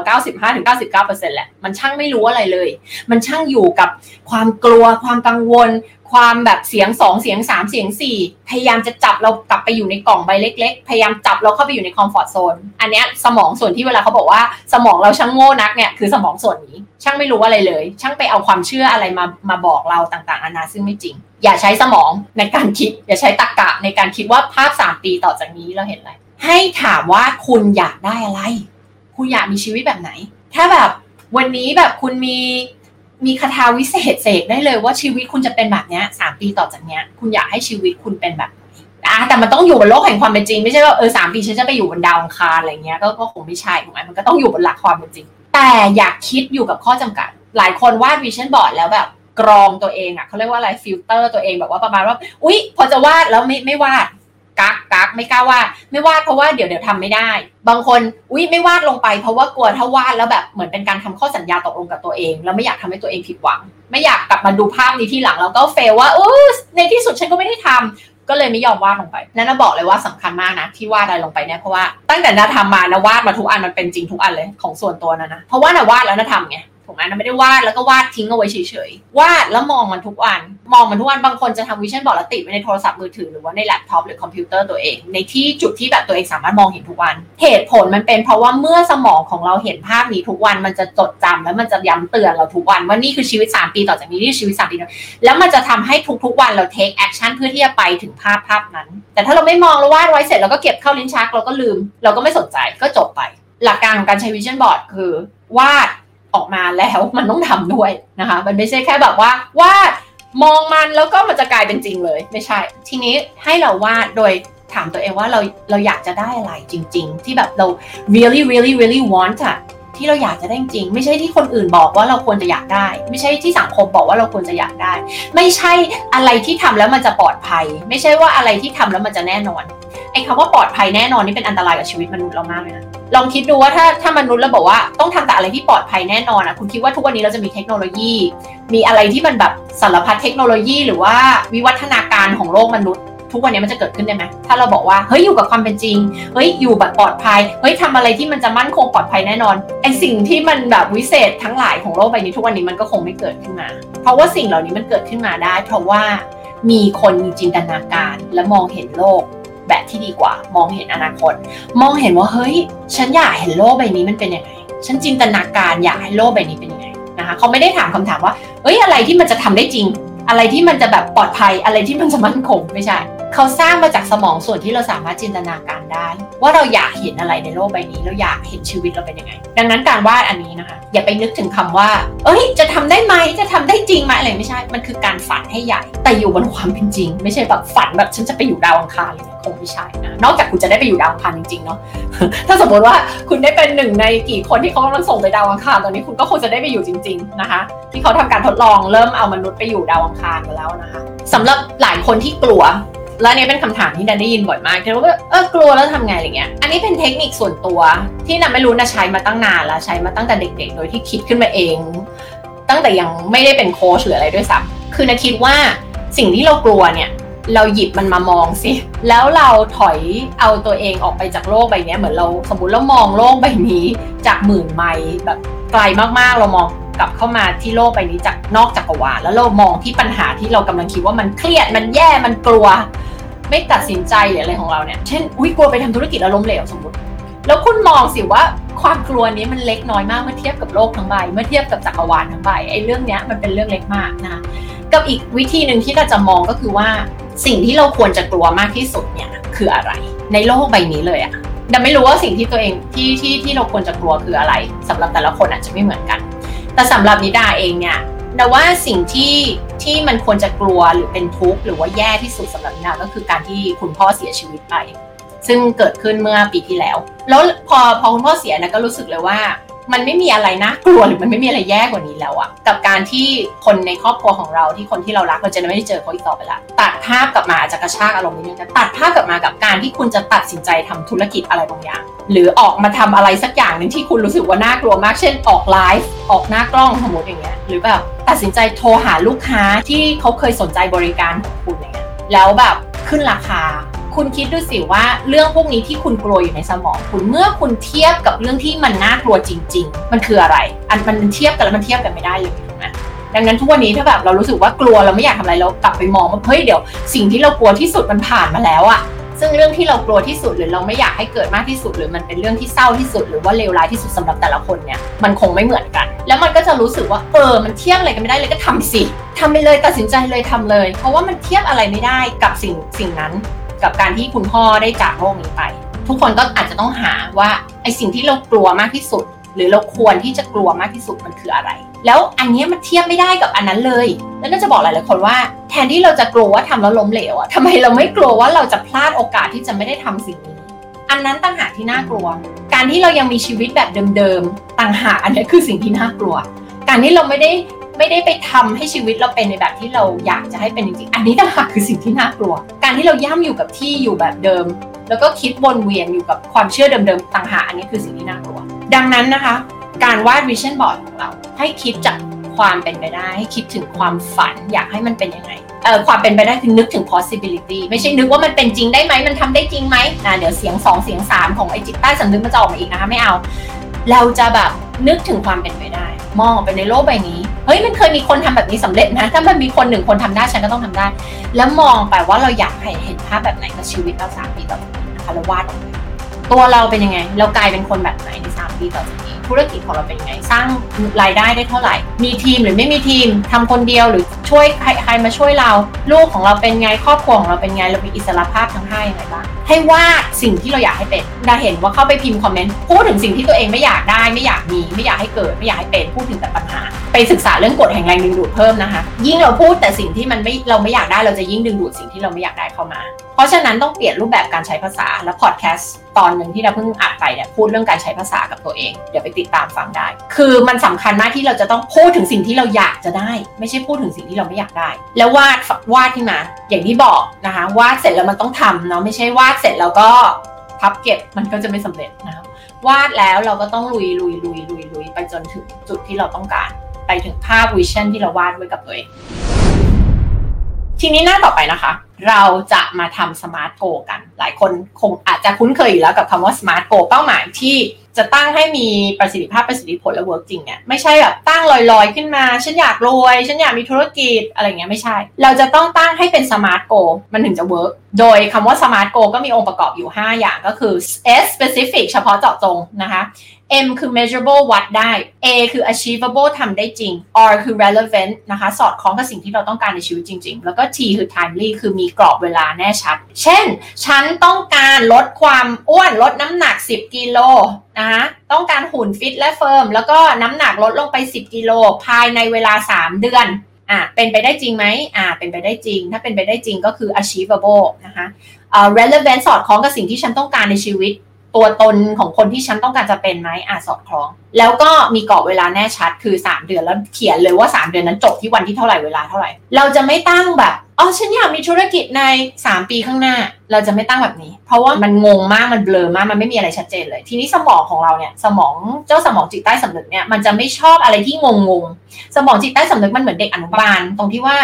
95-99%แหละ มันช่างไม่รู้อะไรเลย มันช่างอยู่กับความกลัวความกังวล ความแบบเสียง2เสียง3เสียง4พยายามจะจับเรากลับไปอยู่ในกล่องใบเล็ก ๆ พยายามจับเราเข้าไปอยู่ใน comfort zoneอันเนี้ยสมองส่วนที่เวลาเขาบอกว่าสมองเราช่างโง่นักเนี่ยคือสมองส่วนนี้ ช่างไม่รู้อะไรเลย ช่างไปเอาความเชื่ออะไรมามาบอกเราต่างๆนานาซึ่งไม่จริง อย่าใช้สมองในการคิด อย่าใช้ตรรกะในการคิดว่าภาพ3ปีต่อจากนี้เราเห็นอะไรให้ถามว่าคุณอยากได้อะไร คุณอยากมีชีวิตแบบไหน ถ้าแบบวันนี้แบบคุณมี มีคาถาวิเศษเสกได้เลยว่าชีวิตคุณจะเป็นแบบเนี้ยสามปีต่อจากเนี้ย คุณอยากให้ชีวิตคุณเป็นแบบไหนอะแต่มันต้องอยู่บนโลกแห่งความเป็นจริง ไม่ใช่ว่าเออสามปีฉันจะไปอยู่บนดาวอังคารอะไรเงี้ยก็ก็คงไม่ใช่ถูกไหมมันก็ต้องอยู่บนหลักความเป็นจริง แต่อย่าคิดอยู่กับข้อจำกัด หลายคนวาด vision board แล้วแบบกรองตัวเองอะเขาเรียกว่าอะไรฟิลเตอร์ตัวเองแบบว่าประมาณว่า อุ๊ย พอจะวาดแล้วไม่ไม่วาด กักกักไม่กล้าวาดไม่วาดเพราะว่าเดี๋ยวเดี๋ยวทำไม่ได้ บางคนอุ้ยไม่วาดลงไปเพราะว่ากลัวถ้าวาดแล้วแบบเหมือนเป็นการทำข้อสัญญาตกลงกับตัวเองแล้วไม่อยากทำให้ตัวเองผิดหวัง ไม่อยากกลับมาดูภาพนี้ทีหลังแล้วก็ fail ว่าเออในที่สุดฉันก็ไม่ได้ทำก็เลยไม่ยอมวาดลงไปนั่นนะบอกเลยว่าสำคัญมากนะที่วาดอะไรลงไปเนี่ยเพราะว่าตั้งแต่ดาทำมาดาวาดมาทุกอันมันเป็นจริงทุกอันเลยของส่วนตัวดานะเพราะว่าดาวาดแล้วดาทำไง ถูกไหมดาไม่ได้วาดแล้วก็วาดทิ้งเอาไว้เฉยๆ วาดแล้วมองมันทุกวัน มองมันทุกวันบางคนจะทำ vision board แล้วติดไว้ในโทรศัพท์มือถือหรือว่าในแล็ปท็อปหรือคอมพิวเตอร์ตัวเอง ในที่จุดที่แบบตัวเองสามารถมองเห็นทุกวัน เหตุผลมันเป็นเพราะว่าเมื่อสมองของเราเห็นภาพนี้ทุกวันมันจะจดจำแล้วมันจะย้ำเตือนเราทุกวันว่านี่คือชีวิต 3 ปีต่อจากนี้นี่ชีวิต 3 ปีแล้วมันจะทำให้ทุกๆวันเรา take action เพื่อที่จะไปถึงภาพภาพนั้น แต่ถ้าเราไม่มองเราวาดไว้เสร็จเราก็เก็บเข้าลิ้นชักเราก็ลืม เราก็ไม่สนใจก็จบไป หลักการของการใช้วิชั่นบอร์ดคือวาด ออกมาแล้วมันต้องทำด้วยนะคะ มันไม่ใช่แค่แบบว่าวาดมองมันแล้วก็มันจะกลายเป็นจริงเลย ไม่ใช่ ทีนี้ให้เราวาดโดยถามตัวเองว่าเราเราอยากจะได้อะไรจริง ๆ ที่แบบเรา really really really want อะ ที่เราอยากจะได้จริง ไม่ใช่ที่คนอื่นบอกว่าเราควรจะอยากได้ ไม่ใช่ที่สังคมบอกว่าเราควรจะอยากได้ ไม่ใช่อะไรที่ทำแล้วมันจะปลอดภัย ไม่ใช่ว่าอะไรที่ทำแล้วมันจะแน่นอนไอ้คำว่าปลอดภัยแน่นอนนี่เป็นอันตรายกับชีวิตมนุษย์เรามากเลยนะลองคิดดูว่าถ้าถ้ามนุษย์เราบอกว่าต้องทำแต่อะไรที่ปลอดภัยแน่นอนอะคุณคิดว่าทุกวันนี้เราจะมีเทคโนโลยี มีอะไรที่มันแบบสารพัดเทคโนโลยี หรือว่าวิวัฒนาการของโลกมนุษย์ ทุกวันนี้มันจะเกิดขึ้นได้ไหมถ้าเราบอกว่าเฮ้ยอยู่กับความเป็นจริงเฮ้ยอยู่แบบปลอดภัยเฮ้ยทำอะไรที่มันจะมั่นคงปลอดภัยแน่นอนไอสิ่งที่มันแบบวิเศษทั้งหลายของโลกใบนี้ทุกวันนี้มันก็คงไม่เกิดขึ้นมา เพราะว่าสิ่งเหล่านี้มันเกิดขึ้นมาได้ เพราะว่ามีคนมีจินตนาการและมองเห็นโลกแบบที่ดีกว่ามองเห็นอนาคต มองเห็นว่าเฮ้ย ฉันอยากเห็นโลกใบนี้มันเป็นยังไง ฉันจินตนาการอยากให้โลกใบนี้เป็นยังไงนะคะเขาไม่ได้ถามคำถามว่าเอ้ยอะไรที่มันจะทำได้จริง อะไรที่มันจะแบบปลอดภัยอะไรที่มันจะมั่นคงไม่ใช่ เขาสร้างมาจากสมองส่วนที่เราสามารถจินตนาการได้ ว่าเราอยากเห็นอะไรในโลกใบนี้เราอยากเห็นชีวิตเราเป็นยังไง ดังนั้นการวาดอันนี้นะคะ อย่าไปนึกถึงคำว่า เอ้ย จะทำได้ไหมจะทำได้จริงไหมอะไรไม่ใช่ มันคือการฝันให้ใหญ่ แต่อยู่บนความเป็นจริง ไม่ใช่แบบฝันแบบฉันจะไปอยู่ดาวอังคารเลยคงไม่ใช่นะนอกจากคุณจะได้ไปอยู่ดาวอังคารจริงๆเนาะถ้าสมมติว่าคุณได้เป็นหนึ่งในกี่คนที่เขากำลังส่งไปดาวอังคารตอนนี้คุณก็คงจะได้ไปอยู่จริง ๆนะคะ ที่เขาทำการทดลองเริ่มเอามนุษย์ไปอยู่ดาวอังคารกันแล้วนะคะสำหรับหลายคนที่กลัว และนี้เป็นคำถามที่นันได้ยินบ่อยมากที่ว่าเออกลัวแล้วทำไงอะไรเงี้ย อันนี้เป็นเทคนิคส่วนตัวที่นันไม่รู้นะใช้มาตั้งนานแล้วใช้มาตั้งแต่เด็ก ๆ โดยที่คิดขึ้นมาเอง ตั้งแต่ยังไม่ได้เป็นโค้ชหรืออะไรด้วยซ้ำคือนะคิดว่าสิ่งที่เรากลัวเนี่ยเราหยิบมันมามองสิ แล้วเราถอยเอาตัวเองออกไปจากโลกใบนี้เหมือนเราสมมติเรามองโลกใบนี้ จากหมื่นไมล์แบบไกลมากๆ เรามอง กลับเข้ามาที่โลกใบนี้จากนอกจักรวาลแล้วเรามองที่ปัญหาที่เรากำลังคิดว่ามันเครียดมันแย่มันกลัว ไม่ตัดสินใจหรืออะไรของเราเนี่ยเช่นอุ้ยกลัวไปทำธุรกิจแล้วล้มเหลวสมมติ แล้วคุณมองสิว่าความกลัวนี้มันเล็กน้อยมากเมื่อเทียบกับโลกทั้งใบเมื่อเทียบกับจักรวาลทั้งใบไอ้เรื่องเนี้ยมันเป็นเรื่องเล็กมากนะกับอีกวิธีหนึ่งที่เราจะมองก็คือว่าสิ่งที่เราควรจะกลัวมากที่สุดเนี่ยคืออะไร ในโลกใบนี้เลยอะแต่ไม่รู้ว่าสิ่งที่ตัวเองที่ที่ที่เราควรจะกลัวคืออะไรสำหรับแต่ละคนอาจจะไม่เหมือนกัน แต่สำหรับนิดาเองเนี่ยแต่ว่าสิ่งที่ที่มันควรจะกลัวหรือเป็นทุกข์หรือว่าแย่ที่สุดสำหรับนิดาก็คือการที่คุณพ่อเสียชีวิตไป ซึ่งเกิดขึ้นเมื่อปีที่แล้ว แล้วพอพอคุณพ่อเสียนะก็รู้สึกเลยว่า มันไม่มีอะไรน่ากลัวหรือมันไม่มีอะไรแย่กว่านี้แล้วอะกับการที่คนในครอบครัวของเราที่คนที่เรารักเราจะไม่ได้เจอเขาอีกต่อไปละตัดภาพกลับมาอาจะกระชากอารมณ์นิดนึงตัดภาพกลับมากับการที่คุณจะตัดสินใจทำธุรกิจอะไรบางอย่าง หรือออกมาทำอะไรสักอย่างหนึ่งที่คุณรู้สึกว่าน่ากลัวมากเช่นออกไลฟ์ออกหน้ากล้องสมมติอย่างเงี้ยหรือแบบตัดสินใจโทรหาลูกค้าที่เขาเคยสนใจบริการของคุณเงี้ยแล้วแบบขึ้นราคา คุณคิดดูสิว่าเรื่องพวกนี้ที่คุณกลัวอยู่ในสมองคุณเมื่อคุณเทียบกับเรื่องที่มันน่ากลัวจริง ๆ มันคืออะไร อันมันเทียบกันแล้วมันเทียบกันไม่ได้เลยถูกไหมดังนั้นทุกวันนี้ถ้าแบบเรารู้สึกว่ากลัวเราไม่อยากทำอะไรเรากลับไปมองว่าเฮ้ยเดี๋ยว สิ่งที่เรากลัวที่สุดมันผ่านมาแล้วอะซึ่งเรื่องที่เรากลัวที่สุดหรือเราไม่อยากให้เกิดมากที่สุด หรือมันเป็นเรื่องที่เศร้าที่สุด หรือว่าเลวร้ายที่สุดสำหรับแต่ละคนเนี่ยมันคงไม่เหมือนกัน แล้วมันก็จะรู้สึกว่าเออมันเทียบอะไรกันไม่ได้เลยก็ทำสิทำไปเลยตัดสินใจเลยทำเลย เพราะว่ามันเทียบอะไรไม่ได้กับสิ่งสิ่งนั้น กับการที่คุณพ่อได้จากโลกนี้ไป ทุกคนก็อาจจะต้องหาว่าไอสิ่งที่เรากลัวมากที่สุด หรือเราควรที่จะกลัวมากที่สุดมันคืออะไร แล้วอันนี้มันเทียบไม่ได้กับอันนั้นเลย แล้วน่าจะบอกหลายๆคนว่า แทนที่เราจะกลัวว่าทำแล้วล้มเหลวอะทำไมเราไม่กลัวว่าเราจะพลาดโอกาสที่จะไม่ได้ทำสิ่งนี้ อันนั้นต่างหากที่น่ากลัว การที่เรายังมีชีวิตแบบเดิมๆต่างหากอันนี้คือสิ่งที่น่ากลัว การที่เราไม่ได้ไม่ได้ไปทำให้ชีวิตเราเป็นในแบบที่เราอยากจะให้เป็นจริงๆ อันนี้ต่างหากคือสิ่งที่น่ากลัว การที่เราย่ำอยู่กับที่อยู่แบบเดิม แล้วก็คิดวนเวียนอยู่กับความเชื่อเดิมๆต่างหากอันนี้คือสิ่งที่น่ากลัว ดังนั้นนะคะ การวาดวิชั่นบอร์ดของเรา ให้คิดจากความเป็นไปได้ ให้คิดถึงความฝันอยากให้มันเป็นยังไงเอ่อความเป็นไปได้คือนึกถึง possibility ไม่ใช่นึกว่ามันเป็นจริงได้ไหมมันทำได้จริงไหมนะเดี๋ยวเสียง 2 เสียง 3 ของไอจิตใต้สำนึกมันจะออกมาอีกนะคะไม่เอา เราจะแบบนึกถึงความเป็นไปได้ มองออกไปในโลกใบนี้ เฮ้ยมันเคยมีคนทำแบบนี้สำเร็จนะ ถ้ามันมีคนหนึ่งคนทำได้ฉันก็ต้องทำได้ แล้วมองไปว่าเราอยากให้เห็นภาพแบบไหนกับชีวิตเราสามปีต่อจากนี้นะคะเราววาดออกมาตัวเราเป็นยังไง เรากลายเป็นคนแบบไหนในสามปีต่อจากนี้ ธุรกิจของเราเป็นไง สร้างรายได้ได้เท่าไหร่ มีทีมหรือไม่มีทีมทำคนเดียวหรือช่วยใครใครมาช่วยเรา ลูกของเราเป็นไงครอบครัวของเราเป็นไงเรามีอิสระภาพทั้งห้ายังไงบ้างให้วาดสิ่งที่เราอยากให้เป็นดาเห็นว่าเข้าไปพิมพ์คอมเมนต์พูดถึงสิ่งที่ตัวเองไม่อยากได้ไม่อยากมีไม่อยากให้เกิดไม่อยากให้เป็นพูดถึงแต่ปัญหา ไปศึกษาเรื่องกฎแห่งแรงดึงดูดเพิ่มนะคะ ยิ่งเราพูดแต่สิ่งที่มันไม่เราไม่อยากได้เราจะยิ่งดึงดูดสิ่งที่เราไม่อยากได้เข้ามา เพราะฉะนั้นต้องเปลี่ยนรูปแบบการใช้ภาษาและพอดแคสต์ตอนหนึ่งที่เราเพิ่งอัดไปเนี่ยพูดเรื่องการใช้ภาษากับตัวเองเดี๋ยวไปติดตามฟังได้ คือมันสำคัญมากที่เราจะต้องพูดถึงสิ่งที่เราอยากจะได้ ไม่ใช่พูดถึงสิ่งที่เราไม่อยากได้ แล้ววาดวาดขึ้นมาอย่างที่บอกนะคะวาดเสร็จแล้วมันต้องทำเนาะไม่ใช่วาดเสร็จแล้วก็พับเก็บมันก็จะไม่สำเร็จนะคะวาดแล้วเราก็ต้องลุยลุยลุยลุยลุยไปจนถึงจุดที่เราต้องการ ไปถึงภาพ vision ที่เราวาดไว้กับตัวเองทีนี้หน้าต่อไปนะคะ เราจะมาทำ SMART goal กัน หลายคนคงอาจจะคุ้นเคยอยู่แล้วกับคำว่า SMART goal เป้าหมายที่จะตั้งให้มีประสิทธิภาพประสิทธิผลและ work จริงเนี่ยไม่ใช่แบบตั้งลอยๆ ขึ้นมา ฉันอยากรวย ฉันอยากมีธุรกิจอะไรเงี้ยไม่ใช่ เราจะต้องตั้งให้เป็น SMART goal มันถึงจะ workโดยคำว่า SMART goal ก็มีองค์ประกอบอยู่ 5 อย่างก็คือ S specific เฉพาะเจาะจงนะคะ M คือ measurable วัดได้ A คือ achievable ทำได้จริง R คือ relevant นะคะ สอดคล้องกับสิ่งที่เราต้องการในชีวิตจริง ๆ แล้วก็ T คือ timely คือมีกรอบเวลาแน่ชัด เช่น ฉันต้องการลดความอ้วนลดน้ำหนัก 10 กิโลนะคะต้องการหุ่นฟิตและ firm แล้วก็น้ำหนักลดลงไป 10 กิโลภายในเวลา 3 เดือนอะเป็นไปได้จริงไหมอ่าเป็นไปได้จริง ถ้าเป็นไปได้จริงก็คือ achievable นะคะ relevant สอดคล้องกับสิ่งที่ฉันต้องการในชีวิต ตัวตนของคนที่ฉันต้องการจะเป็นไหมอาจสอดคล้อง แล้วก็มีกรอบเวลาแน่ชัดคือ 3 เดือนแล้วเขียนเลยว่า 3 เดือนนั้นจบที่วันที่เท่าไหร่เวลาเท่าไหร่ เราจะไม่ตั้งแบบอ๋อฉันอยากมีธุรกิจใน 3 ปีข้างหน้า เราจะไม่ตั้งแบบนี้ เพราะว่ามันงงมากมันเบลอมากมันไม่มีอะไรชัดเจนเลย ทีนี้สมองของเราเนี่ยสมองเจ้าสมองจิตใต้สำนึกเนี่ยมันจะไม่ชอบอะไรที่งงงๆสมองจิตใต้สำนึกมันเหมือนเด็กอนุบาลตรงที่ว่า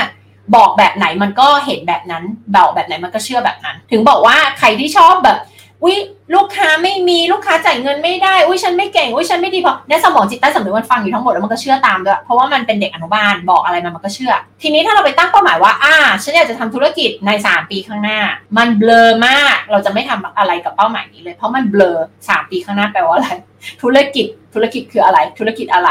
บอกแบบไหนมันก็เห็นแบบนั้นเบาแบบไหนมันก็เชื่อแบบนั้น ถึงบอกว่าใครที่ชอบแบบ อุ้ยลูกค้าไม่มีลูกค้าจ่ายเงินไม่ได้ อุ้ยฉันไม่เก่ง อุ้ยฉันไม่ดีพอในสมองจิตใต้สำนึกมันฟังอยู่ทั้งหมดแล้วมันก็เชื่อตามด้วย เพราะว่ามันเป็นเด็กอนุบาลบอกอะไรมันมันก็เชื่อ ทีนี้ถ้าเราไปตั้งเป้าหมายว่า อ่า ฉันอยากจะทำธุรกิจใน 3 ปีข้างหน้า มันเบลอมาก เราจะไม่ทำอะไรกับเป้าหมายนี้เลย เพราะมันเบลอ3ปีข้างหน้าแปลว่าอะไร ธุรกิจ ธุรกิจคืออะไร ธุรกิจอะไร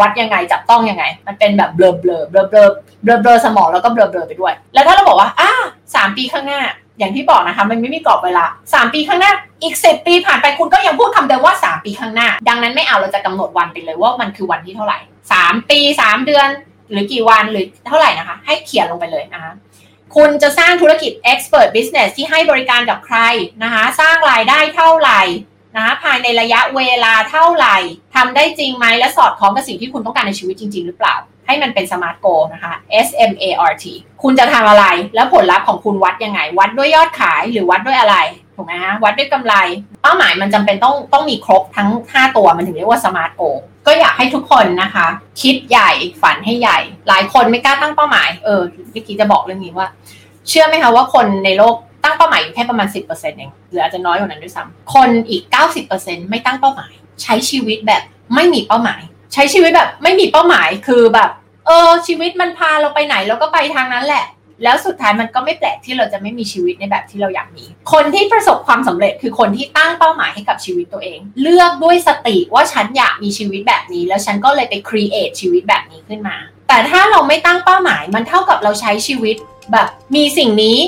วัดยังไง จับต้องยังไง มันเป็นแบบเบลเบลอเบลอเบลอเบลอเบลอสมองแล้วก็เบลอเบลอไปด้วย แล้วถ้าเราบอกว่า อ่าสามปีข้างหน้า อย่างที่บอกนะคะมันไม่มีกรอบเวลา 3 ปีข้างหน้า อีก 10 ปีผ่านไปคุณก็ยังพูดคำเดิมว่า 3 ปีข้างหน้า ดังนั้นไม่เอาเราจะกำหนดวันไปเลยว่ามันคือวันที่เท่าไหร่ 3 ปี 3 เดือน หรือกี่วันหรือเท่าไหร่นะคะ ให้เขียนลงไปเลยนะคะคุณจะสร้างธุรกิจ expert business ที่ให้บริการกับใครนะคะ สร้างรายได้เท่าไหร่นะคะภายในระยะเวลาเท่าไหร่ทำได้จริงไหมและสอดคล้องกับสิ่งที่คุณต้องการในชีวิตจริง ๆ หรือเปล่า ให้มันเป็น SMART goal นะคะ S M A R T คุณจะทำอะไร แล้วผลลัพธ์ของคุณวัดยังไง วัดด้วยยอดขายหรือวัดด้วยอะไรถูกไหมฮะวัดด้วยกำไร เป้าหมายมันจำเป็นต้องต้องมีครบทั้ง 5 ตัวมันถึงเรียกว่า SMART goal ก็อยากให้ทุกคนนะคะ คิดใหญ่ฝันให้ใหญ่ หลายคนไม่กล้าตั้งเป้าหมายเออเมื่อกี้จะบอกเรื่องนี้ว่า เชื่อไหมคะว่าคนในโลกตั้งเป้าหมายอยู่แค่ประมาณ 10%เองหรืออาจจะน้อยกว่านั้นด้วยซ้ำคนอีก 90%ไม่ตั้งเป้าหมาย ใช้ชีวิตแบบไม่มีเป้าหมาย ใช้ชีวิตแบบไม่มีเป้าหมายคือแบบ เออ ชีวิตมันพาเราไปไหนเราก็ไปทางนั้นแหละ แล้วสุดท้ายมันก็ไม่แปลกที่เราจะไม่มีชีวิตในแบบที่เราอยากมี คนที่ประสบความสำเร็จคือคนที่ตั้งเป้าหมายให้กับชีวิตตัวเอง เลือกด้วยสติว่าฉันอยากมีชีวิตแบบนี้ แล้วฉันก็เลยไปครีเอทชีวิตแบบนี้ขึ้นมา แต่ถ้าเราไม่ตั้งเป้าหมายมันเท่ากับเราใช้ชีวิตแบบมีสิ่งนี้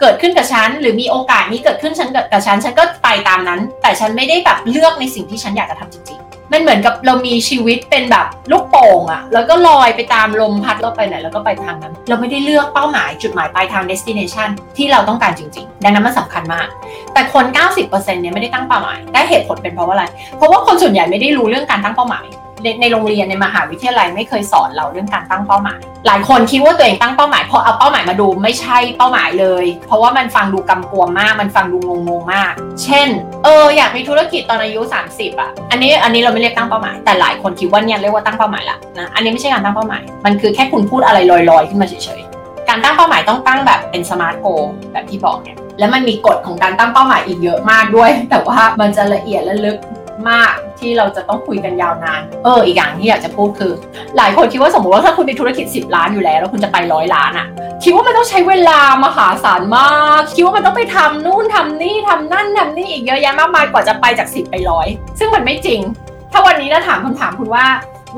เกิดขึ้นกับฉันหรือมีโอกาสนี้เกิดขึ้นฉันกับฉันฉันก็ไปตามนั้น แต่ฉันไม่ได้แบบเลือกในสิ่งที่ฉันอยากจะทำจริง มันเหมือนกับเรามีชีวิตเป็นแบบลูกโป่งอะแล้วก็ลอยไปตามลมพัดเราไปไหนแล้วก็ไปทางนั้น เราไม่ได้เลือกเป้าหมายจุดหมายปลายทาง destination ที่เราต้องการจริง ๆ ดังนั้นมันสำคัญมาก แต่คน 90%เนี่ยไม่ได้ตั้งเป้าหมาย ได้เหตุผลเป็นเพราะว่าอะไร เพราะว่าคนส่วนใหญ่ไม่ได้รู้เรื่องการตั้งเป้าหมาย ในในโรงเรียนในมหาวิทยาลัยไม่เคยสอนเราเรื่องการตั้งเป้าหมาย หลายคนคิดว่าตัวเองตั้งเป้าหมายพอเอาเป้าหมายมาดูไม่ใช่เป้าหมายเลย เพราะว่ามันฟังดูกำกวมมาก มันฟังดูงงๆมาก เช่น เอออยากมีธุรกิจตอนอายุ 30อะ อันนี้อันนี้เราไม่เรียกตั้งเป้าหมาย แต่หลายคนคิดว่าเนี่ยเรียกว่าตั้งเป้าหมายละนะอันนี้ไม่ใช่การตั้งเป้าหมาย มันคือแค่คุณพูดอะไรลอยๆขึ้นมาเฉยๆการตั้งเป้าหมายต้องตั้งแบบเป็นสมาร์ทโกแบบที่บอกเนี่ยแล้วมันมีกฎของการตั้งเป้าหมายอีกเยอะมากด้วย แต่ว่ามันจะละเอียดและลึก มากที่เราจะต้องคุยกันยาวนาน เออ อีกอย่างที่อยากจะพูดคือ หลายคนคิดว่าสมมติว่าถ้าคุณมีธุรกิจ 10 ล้านอยู่แล้ว แล้วคุณจะไปร้อยล้านอะคิดว่ามันต้องใช้เวลามหาศาลมาก คิดว่ามันต้องไปทำนู่นทำนี่ทำนั่นทำนี่อีกเยอะแยะมากมายกว่าจะไปจาก 10 ไปร้อยซึ่งมันไม่จริง ถ้าวันนี้เราถามคำถามคุณว่า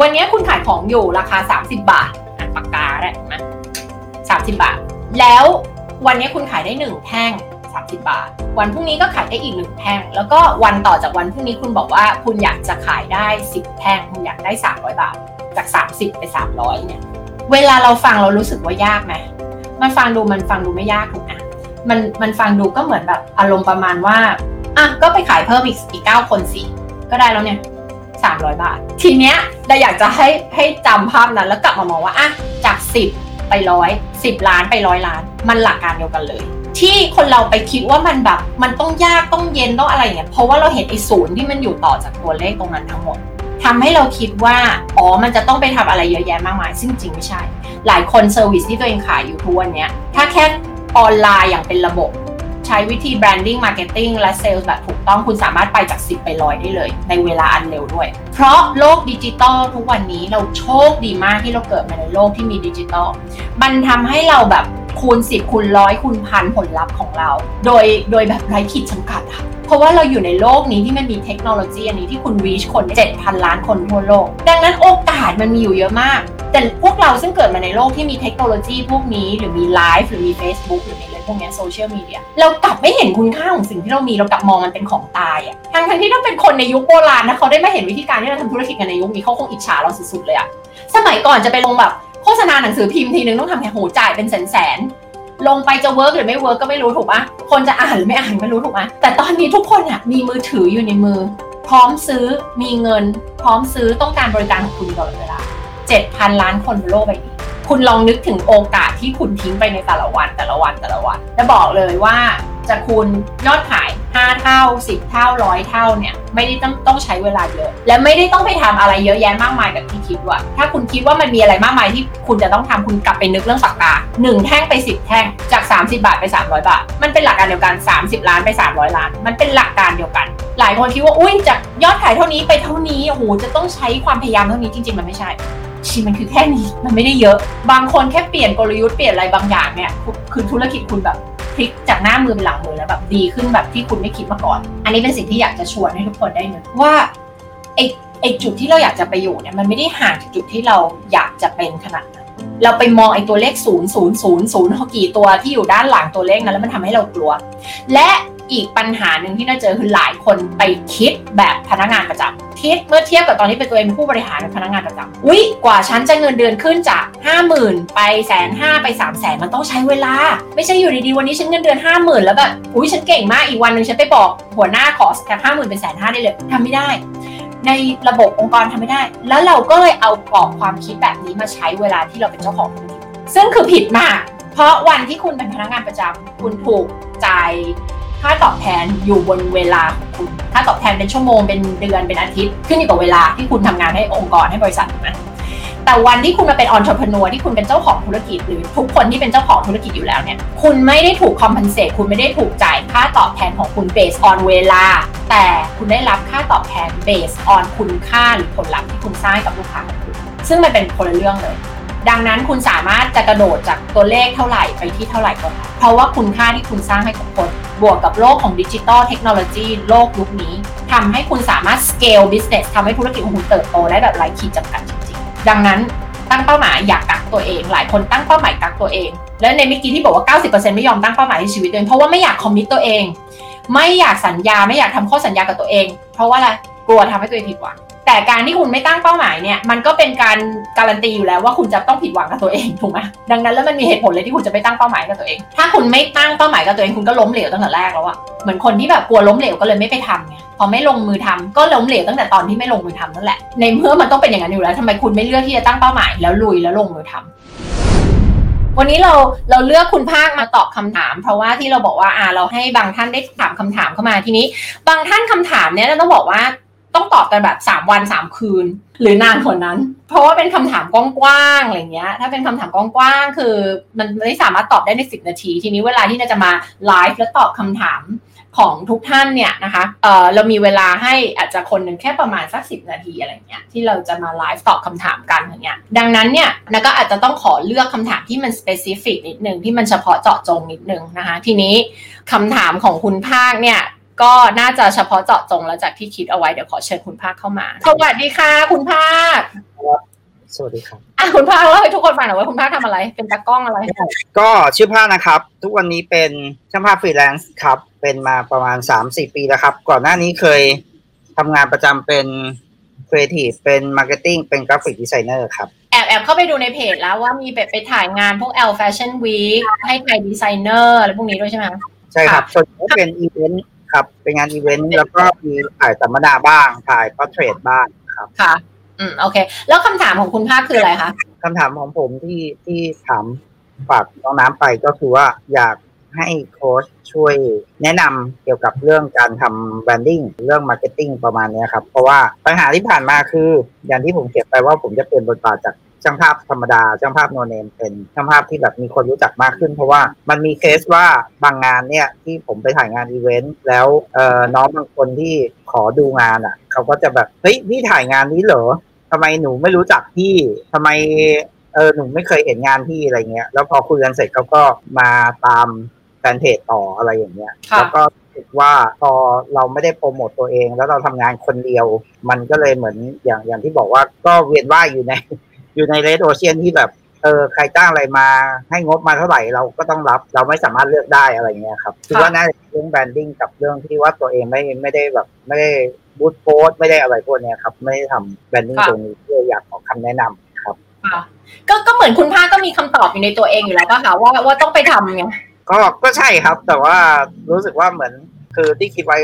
วันนี้คุณขายของอยู่ราคา 30 บาทอะปากกาได้ไหมสามสิบบาท แล้ววันนี้คุณขายได้หนึ่งแท่ง 30 บาท วันพรุ่งนี้ก็ขายได้อีกหนึ่งแท่ง แล้วก็วันต่อจากวันพรุ่งนี้คุณบอกว่าคุณอยากจะขายได้ 10 แท่ง คุณอยากได้ 300 บาท จาก 30 ไป 300 เนี่ย เวลาเราฟังเรารู้สึกว่ายากไหมมันฟังดูมันฟังดูไม่ยากถูกไหมมันมันฟังดูก็เหมือนแบบอารมณ์ประมาณว่าอะก็ไปขายเพิ่มอีกอีกเก้าคนสิก็ได้แล้วเนี่ย300บาท ทีเนี้ยเราอยากจะให้ให้จำภาพนั้นแล้วกลับมามองว่าอะจาก10ไปร้อยสิบล้านไปร้อยล้าน มันหลักการเดียวกันเลย ที่คนเราไปคิดว่ามันแบบ มันต้องยากต้องเย็นต้องอะไรเนี่ยเพราะว่าเราเห็นไอ้ศูนย์ที่มันอยู่ต่อจากตัวเลขตรงนั้นทั้งหมดทำให้เราคิดว่าอ๋อมันจะต้องไปทำอะไรเยอะแยะมากมายซึ่งจริงไม่ใช่ หลายคน service ที่ตัวเองขายอยู่ทุกวันเนี้ยถ้าแค่ออนไลน์อย่างเป็นระบบ ใช้วิธี branding marketing และ sales แบบถูกต้องคุณสามารถไปจาก 10 ไปร้อยได้เลย ในเวลาอันเร็วด้วย เพราะโลกดิจิตอลทุกวันนี้เราโชคดีมากที่เราเกิดมาในโลกที่มีดิจิตอลมันทำให้เราแบบ คูณ 10 คูณร้อยคูณพันผลลัพธ์ของเรา โดยโดยแบบไร้ขีดจำกัดอะเพราะว่าเราอยู่ในโลกนี้ที่มันมีเทคโนโลยีอันนี้ที่คุณ reach คน 7,000 ล้านคนทั่วโลก ดังนั้นโอกาสมันมีอยู่เยอะมาก แต่พวกเราซึ่งเกิดมาในโลกที่มีเทคโนโลยีพวกนี้หรือมีไลฟ์หรือมี Facebook หรือมีอะไรพวกนี้โซเชียลมีเดียเรากลับไม่เห็นคุณค่าของสิ่งที่เรามีเรากลับมองมันเป็นของตายอะทั้งทั้งที่ถ้าเป็นคนในยุคโบราณนะเขาได้มาเห็นวิธีการที่เราทำธุรกิจกันในยุคนี้เขาคงอิจฉาเราสุดๆเลยอะสมัยก่อนจะไปลงแบบ โฆษณาหนังสือพิมพ์ทีนึงต้องทำแค่โหจ่ายเป็นแสนแสนลงไปจะ work หรือไม่ work ก็ไม่รู้ถูกปะคนจะอ่านหรือไม่อ่านไม่รู้ถูกปะแต่ตอนนี้ทุกคนอะมีมือถืออยู่ในมือ พร้อมซื้อมีเงิน พร้อมซื้อต้องการบริการของคุณตลอดเวลา7,000 ล้านคนบนโลกใบนี้ คุณลองนึกถึงโอกาสที่คุณทิ้งไปในแต่ละวันแต่ละวันแต่ละวัน และบอกเลยว่าจะคูณยอดขาย 5 เท่า 10 เท่าร้อยเท่าเนี่ยไม่ได้ต้องต้องใช้เวลาเยอะ และไม่ได้ต้องไปทำอะไรเยอะแยะมากมายกับที่คิดว่า ถ้าคุณคิดว่ามันมีอะไรมากมายที่คุณจะต้องทำคุณกลับไปนึกเรื่องปากกา1แท่งไป 10 แท่งจาก 30 บาทไป 300 บาท มันเป็นหลักการเดียวกัน 30 ล้านไป 300 ล้าน มันเป็นหลักการเดียวกัน หลายคนคิดว่าอุ้ยจากยอดขายเท่านี้ไปเท่านี้โอ้โหจะต้องใช้ความพยายามเท่านี้จริง ๆ มันไม่ใช่ ชีมันคือแค่นี้มันไม่ได้เยอะ บางคนแค่เปลี่ยนกลยุทธ์เปลี่ยนอะไรบางอย่างเนี่ยคือธุรกิจคุณแบบพลิกจากหน้ามือเป็นหลังมือแล้วแบบดีขึ้นแบบที่คุณไม่คิดมาก่อน อันนี้เป็นสิ่งที่อยากจะชวนให้ทุกคนได้นึกว่าไอไอจุดที่เราอยากจะไปอยู่เนี่ยมันไม่ได้ห่างจากจุดที่เราอยากจะเป็นขนาดนั้น เราไปมองไอ้ตัวเลขศูนย์ศูนย์ศูนย์ศูนย์กี่ตัวที่อยู่ด้านหลังตัวเลขนั้นแล้วมันทำให้เรากลัว และ อีกปัญหาหนึ่งที่น่าเจอคือหลายคนไปคิดแบบพนักงานประจำคิดเมื่อเทียบกับตอนที่เป็นตัวเองผู้บริหารเป็นพนักงานประจำอุ๊ยกว่าฉันจะเงินเดือนขึ้นจาก 5 0,000 ไปแสนห้าไป3 0 0แสนมันต้องใช้เวลา ไม่ใช่อยู่ดีๆวันนี้ฉันเงินเดือน 5 0,000 แล้วแบบอุ๊ยฉันเก่งมากอีกวันหนึ่งฉันไปบอกหัวหน้าขอจากห้าหมื่นเป็นแสนห้าได้เลยทำไม่ได้ ในระบบองค์กรทำไม่ได้ แล้วเราก็เลยเอากรอบความคิดแบบนี้มาใช้เวลาที่เราเป็นเจ้าของธุรกิจซึ่งคือผิดมาก เพราะวันที่คุณเป็นพนักงานประจำคุณถูกจ่าย ค่าตอบแทนอยู่บนเวลาของคุณ ค่าตอบแทนเป็นชั่วโมง เป็นเดือน เป็นอาทิตย์ ขึ้นอยู่กับเวลาที่คุณทำงานให้องค์กรให้บริษัทถูกไหมแต่วันที่คุณมาเป็นอ n น r e p r e n e u r ที่คุณเป็นเจ้าของธุรกิจ หรือทุกคนที่เป็นเจ้าของธุรกิจอยู่แล้วเนี่ย คุณไม่ได้ถูก compensate คุณไม่ได้ถูกจ่ายค่าตอบแทนของคุณ based on เวลา แต่คุณได้รับค่าตอบแทน based on คุณค่าหรือผลลัพธ์ที่คุณสร้างกับลูกค้าของคุณซึ่งมันเป็นคนละเรื่องเลย ดังนั้นคุณสามารถจะกระโดดจากตัวเลขเท่าไหร่ไปที่เท่าไหร่ก็ได้เพราะว่าคุณค่าที่คุณสร้างให้กับคน บวกกับโลกของดิจิตอลเทคโนโลยีโลกยุคนี้ทำให้คุณสามารถ scale business ทำให้ธุรกิจของคุณเติบโตได้แบบไร้ขีดจำกัดจริงๆ ดังนั้นตั้งเป้าหมายอยากกักตัวเอง หลายคนตั้งเป้าหมายกักตัวเอง และในเมื่อกี้ที่บอกว่า 90%ไม่ยอมตั้งเป้าหมายในชีวิตตัวเองเพราะว่าไม่อยากคอมมิตตัวเอง ไม่อยากสัญญาไม่อยากทำข้อสัญญากับตัวเอง เพราะว่าอะไรกลัวทำให้ตัวเองผิดหวัง แต่การที่คุณไม่ตั้งเป้าหมายเนี่ยมันก็เป็นการการันตีอยู่แล้วว่าคุณจะต้องผิดหวังกับตัวเองถูกไหมดังนั้นแล้วมันมีเหตุผลเลยที่คุณจะไปตั้งเป้าหมายกับตัวเอง ถ้าคุณไม่ตั้งเป้าหมายกับตัวเองคุณก็ล้มเหลวตั้งแต่แรกแล้วอะเหมือนคนที่แบบกลัวล้มเหลวก็เลยไม่ไปทำไงพอไม่ลงมือทำก็ล้มเหลวตั้งแต่ตอนที่ไม่ลงมือทำนั่นแหละในเมื่อมันต้องเป็นอย่างนั้นอยู่แล้วทำไมคุณไม่เลือกที่จะตั้งเป้าหมายแล้วลุยแล้วลงมือทำวันนี้เราเราเลือกคุณภาคมาตอบคำถาม เพราะว่าที่เราบอกว่าอ่าเราให้บางท่านได้ถามคำถามเข้ามาทีนี้ บางท่านคำถามเนี้ยเราต้องบอกว่า ต้องตอบกันแบบ3วัน3คืน หรือนานกว่านั้น เพราะว่าเป็นคำถามกว้างๆอะไรเงี้ย ถ้าเป็นคำถามกว้างๆคือ มันไม่สามารถตอบได้ใน 10 นาที ทีนี้เวลาที่เราจะมาไลฟ์แล้วตอบคำถามของทุกท่านเนี่ยนะคะเออเรามีเวลาให้อาจจะคนหนึ่งแค่ประมาณสักสินาทีอะไรเงี้ยที่เราจะมาไลฟ์ตอบคำถามกันอย่างเงี้ย ดังนั้นเนี่ยนะก็อาจจะต้องขอเลือกคำถามที่มัน specific นิดนึงที่มันเฉพาะเจาะจงนิดนึงนะคะ ทีนี้คำถามของคุณภาคเนี่ย ก็น่าจะเฉพาะเจาะจงแล้วจากที่คิดเอาไว้เดี๋ยวขอเชิญคุณภาคเข้ามา สวัสดีค่ะ คุณภาค สวัสดีครับอะคุณภาคเล่าให้ทุกคนฟังหน่อยว่าคุณภาคทำอะไร เป็นตากล้องอะไร ก็ชื่อภาคนะครับ ทุกวันนี้เป็นช่างภาพฟรีแลนซ์ครับ เป็นมาประมาณ3-4ปีแล้วครับ ก่อนหน้านี้เคยทำงานประจำเป็นครีเอทีฟเป็น marketing เป็น graphic designer ครับแอบแอบเข้าไปดูในเพจแล้วว่ามีแบบไปถ่ายงานพวก Elle Fashion Week ให้ไทยดีไซเนอร์อะไรพวกนี้ด้วยใช่ไหมคะใช่ครับส่วนใหญ่ก็เป็นอีเวนต์ ครับ เป็นงานอีเวนต์แล้วก็มีถ่ายสัมมนาบ้างถ่าย portrait บ้างครับค่ะ อืมโอเค แล้วคำถามของคุณภาคคืออะไรคะคำถามของผมที่ที่ถามฝากน้องน้ำไปก็คือว่าอยากให้โค้ชช่วยแนะนำเกี่ยวกับเรื่องการทำ branding เรื่อง marketing ประมาณเนี้ยครับ เพราะว่าปัญหาที่ผ่านมาคือ อย่างที่ผมเขียนไปว่าผมจะเปลี่ยนบทบาทจาก ช่างภาพธรรมดาช่างภาพ no name เป็นช่างภาพที่แบบมีคนรู้จักมากขึ้น เพราะว่ามันมีเคสว่าบางงานเนี่ยที่ผมไปถ่ายงานอีเวนต์แล้วเอ่อน้องบางคนที่ขอดูงานอะเขาก็จะแบบเฮ้ยพี่ถ่ายงานนี้เหรอทำไมหนูไม่รู้จักพี่ทำไมเออหนูไม่เคยเห็นงานพี่อะไรเงี้ย แล้วพอคุยกันเสร็จเขาก็มาตามแฟนเพจต่ออะไรอย่างเงี้ยค่ะแล้วก็รู้สึกว่าพอเราไม่ได้โปรโมตตัวเอง แล้วเราทำงานคนเดียว มันก็เลยเหมือนอย่างอย่างที่บอกว่าก็เวียนว่ายอยู่ใน อยู่ใน red ocean ที่แบบ เออใครจ้างอะไรมา ให้งบมาเท่าไหร่เราก็ต้องรับ เราไม่สามารถเลือกได้อะไรเงี้ยครับคิดว่าน่าจะเป็นเรื่อง branding กับเรื่องที่ว่าตัวเองไม่ไม่ได้แบบไม่ได้ boost post ไม่ได้อะไรพวกเนี้ยครับ ไม่ได้ทำ branding ค่ะตรงนี้เพื่ออยากขอคำแนะนำครับค่ะก็ก็เหมือนคุณภาคก็มีคำตอบอยู่ในตัวเองอยู่แล้วป่ะคะว่าว่าต้องไปทำไงก็ก็ใช่ครับ แต่ว่ารู้สึกว่าเหมือนคือที่คิดไว้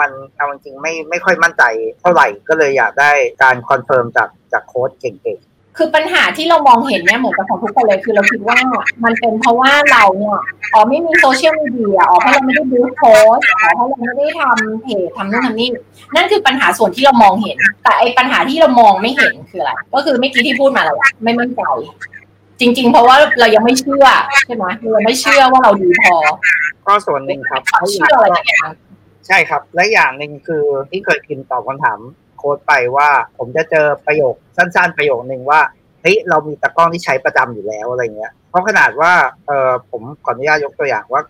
มันเอาจริงๆไม่ไม่ค่อยมั่นใจเท่าไหร่ก็เลยอยากได้การ confirm จากจากโค้ชเก่ง คือปัญหาที่เรามองเห็นเนี่ยเหมือนกับของทุกคนเลยคือเราคิดว่ามันเป็นเพราะว่าเราเนี่ยอ๋อไม่มีโซเชียลมีเดียอ๋อเพราะเราไม่ได้ boost post อ๋อเพราะเราไม่ได้ทำเพจทำนู่นทำนี่นั่นคือปัญหาส่วนที่เรามองเห็น แต่ไอ้ปัญหาที่เรามองไม่เห็นคืออะไรก็คือเมื่อกี้ที่พูดมาแล้วไม่มั่นใจจริง ๆ เพราะว่าเรายังไม่เชื่อใช่ไหมเราไม่เชื่อว่าเราดีพอ ก็ส่วนหนึ่งครับเชื่ออะไรสักอย่างใช่ครับ และอย่างหนึ่งคือที่เคยพิมพ์ตอบคำถาม โค้ดไปว่า ผมจะเจอประโยคสั้น ๆ ประโยคหนึ่งว่าเฮ้ยเรามีตะกล้องที่ใช้ประจำอยู่แล้วอะไรเงี้ย เพราะขนาดว่าเออผมขออนุญาตยกตัวอย่างว่า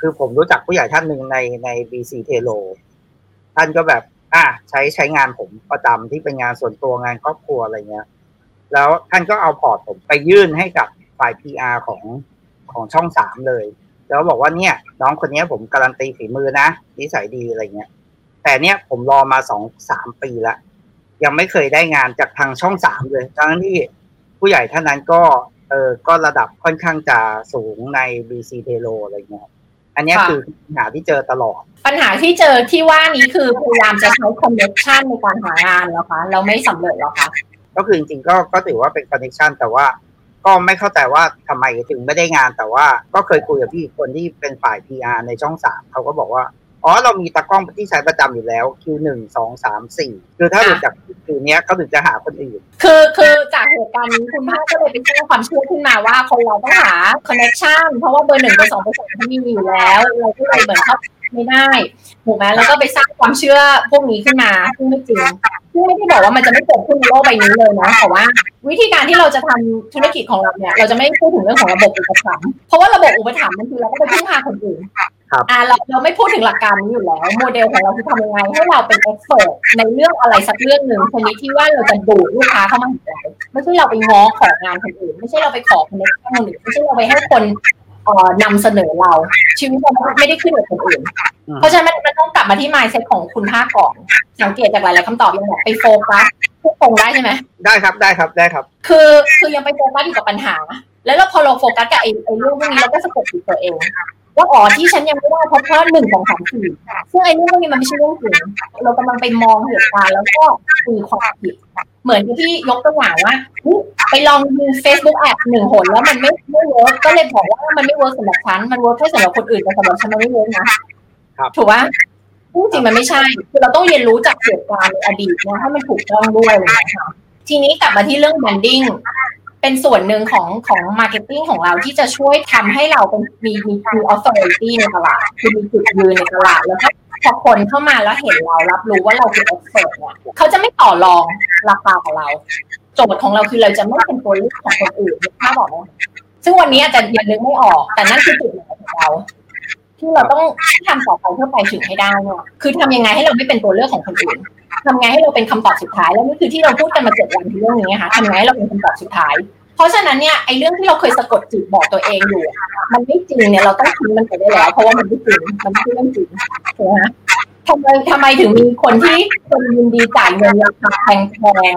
คือผมรู้จักผู้ใหญ่ท่านหนึ่งในใน BC t e l o ท่านก็แบบ อะใช้ใช้งานผมประจำที่เป็นงานส่วนตัวงานครอบครัวอะไรเงี้ย แล้วท่านก็เอาพอร์ตผมไปยื่นให้กับฝ่าย PR ของของช่องสามเลย แล้วบอกว่าเนี่ย น้องคนนี้ผมการันตีฝีมือนะนิสัยดีอะไรเงี้ย แต่เนี่ยผมรอมาสองสามปีละยังไม่เคยได้งานจากทางช่องสามเลยทั้งที่ผู้ใหญ่ท่านนั้นก็เออก็ระดับค่อนข้างจะสูงใน BC t e l o อะไรเงี้ย อันเนี้ยค่ะคือปัญหาที่เจอตลอด ปัญหาที่เจอที่ว่านี้คือพยายามจะใช้คอนเนคชันในการหางานแล้วคะเราไม่สำเร็จแล้วคะก็คือจริงๆก็ก็ถือว่าเป็น connection แต่ว่าก็ไม่เข้าใจว่าทำไมถึงไม่ได้งานแต่ว่าก็เคยคุยกับพี่คนที่เป็นฝ่าย PR ในช่องสามเขาก็บอกว่า อ๋อเรามีตากล้องที่ใช้ประจำอยู่แล้วคิวหนึ่งสองสามสี่คือถ้าหลุดจากคิวเนี้ยเขาถึงจะหาคนอื่นคือคือจากเหตุการณ์นี้คุณภาคก็เลยไปสร้างความเชื่อขึ้นมาว่าคนเราต้องหา connection เพราะว่าเบอร์หนึ่งเบอร์สองเบอร์สามเขามีอยู่แล้วเราก็เลยเหมือนเขาไม่ได้ถูกไหมแล้วก็ไปสร้างความเชื่อพวกนี้ขึ้นมาซึ่งไม่จริงซึ่งไม่ได้บอกว่ามันจะไม่เกิดขึ้นในโลกใบนี้เลยนะแต่ว่า วิธีการที่เราจะทำธุรกิจของเราเนี่ยเราจะไม่พูดถึงเรื่องของระบบอุปถัมภ์เพราะว่าระบบอุปถัมภ์มันคือเราก็ไปพึ่งพาคนอื่น อ่าเราเราไม่พูดถึงหลักการนี้อยู่แล้ว โมเดลของเราคือทำยังไงให้เราเป็นเอ็กซ์เพรสในเรื่องอะไรสักเรื่องหนึ่งชนิดที่ว่าเราจะดูดลูกค้าเข้ามาหาเราไม่ใช่เราไปง้อของงานคนอื่น ไม่ใช่เราไปขอคนอื่นคนอื่นไม่ใช่เราไปให้คนเอ่อนำเสนอเราชีวิตเราไม่ได้ขึ้นกับคนอื่นอืมเพราะฉะนั้นมันมันต้องกลับมาที่ mindset ของคุณภาคก่อนสังเกตจากหลายๆคำตอบยังแบบไปโฟกัสทุกตรงได้ใช่ไหมได้ครับได้ครับได้ครับ คือคือยังไปโฟกัสอยู่กับปัญหา แล้วเราพอเราโฟกัสกับไอ้ไอ้เรื่องพวกนี้เราก็สะกดจิตตัวเอง ว่าอ๋อที่ฉันยังไม่ได้เพราะเพราะหนึ่งสองสามสี่ซึ่งไอ้เรื่องพวกนี้มันไม่ใช่เรื่องจริงเรากำลังไปมองเหตุการณ์แล้วก็ตีความผิด เหมือนกับที่ยกตัวอย่างว่าเฮ้ยไปลองดู Facebook ad หนึ่งหนแล้วมันไม่ไม่ work ก็เลยบอกว่ามันไม่ work สำหรับฉันมัน work แค่สำหรับคนอื่นแต่สำหรับฉันมันไม่ work นะครับถูกปะจริงๆมันไม่ใช่ คือเราต้องเรียนรู้จากเหตุการณ์ในอดีตนะให้มันถูกต้องด้วยอะไรอย่างเงี้ยค่ะทีนี้กลับมาที่เรื่อง branding เป็นส่วนหนึ่งของของ marketing ของเราที่จะช่วยทำให้เราเป็นมีมีคือ authority ในตลาดคือมีจุดยืนในตลาดแล้วก็พอคนเข้ามาแล้วเห็นเรารับรู้ว่าเราคือ expert เนี่ยเขาจะไม่ต่อรองราคาของเรา โจทย์ของเราคือเราจะไม่เป็นตัวเลือกของคนอื่นถ้าบอกว่าซึ่งวันนี้อาจจะยังนึกไม่ออก แต่นั่นคือจุดหมายของเรา ที่เราต้องทำต่อไปเพื่อไปถึงให้ได้เนี่ยคือทำยังไงให้เราไม่เป็นตัวเลือกของคนอื่นทำไงให้เราเป็นคำตอบสุดท้ายแล้วนี่คือที่เราพูดกันมาเจ็ดวันที่เรื่องนี้ค่ะทำไงให้เราเป็นคำตอบสุดท้าย เพราะฉะนั้นเนี่ยไอ้เรื่องที่เราเคยสะกดจิตบอกตัวเองอยู่ มันไม่จริงเนี่ยเราต้องทิ้งมันไปได้แล้ว เพราะว่ามันไม่จริงมันไม่ใช่เรื่องจริงถูกไหมทำไมทำไมถึงมีคนที่คนยินดีจ่ายเงินราคาแพง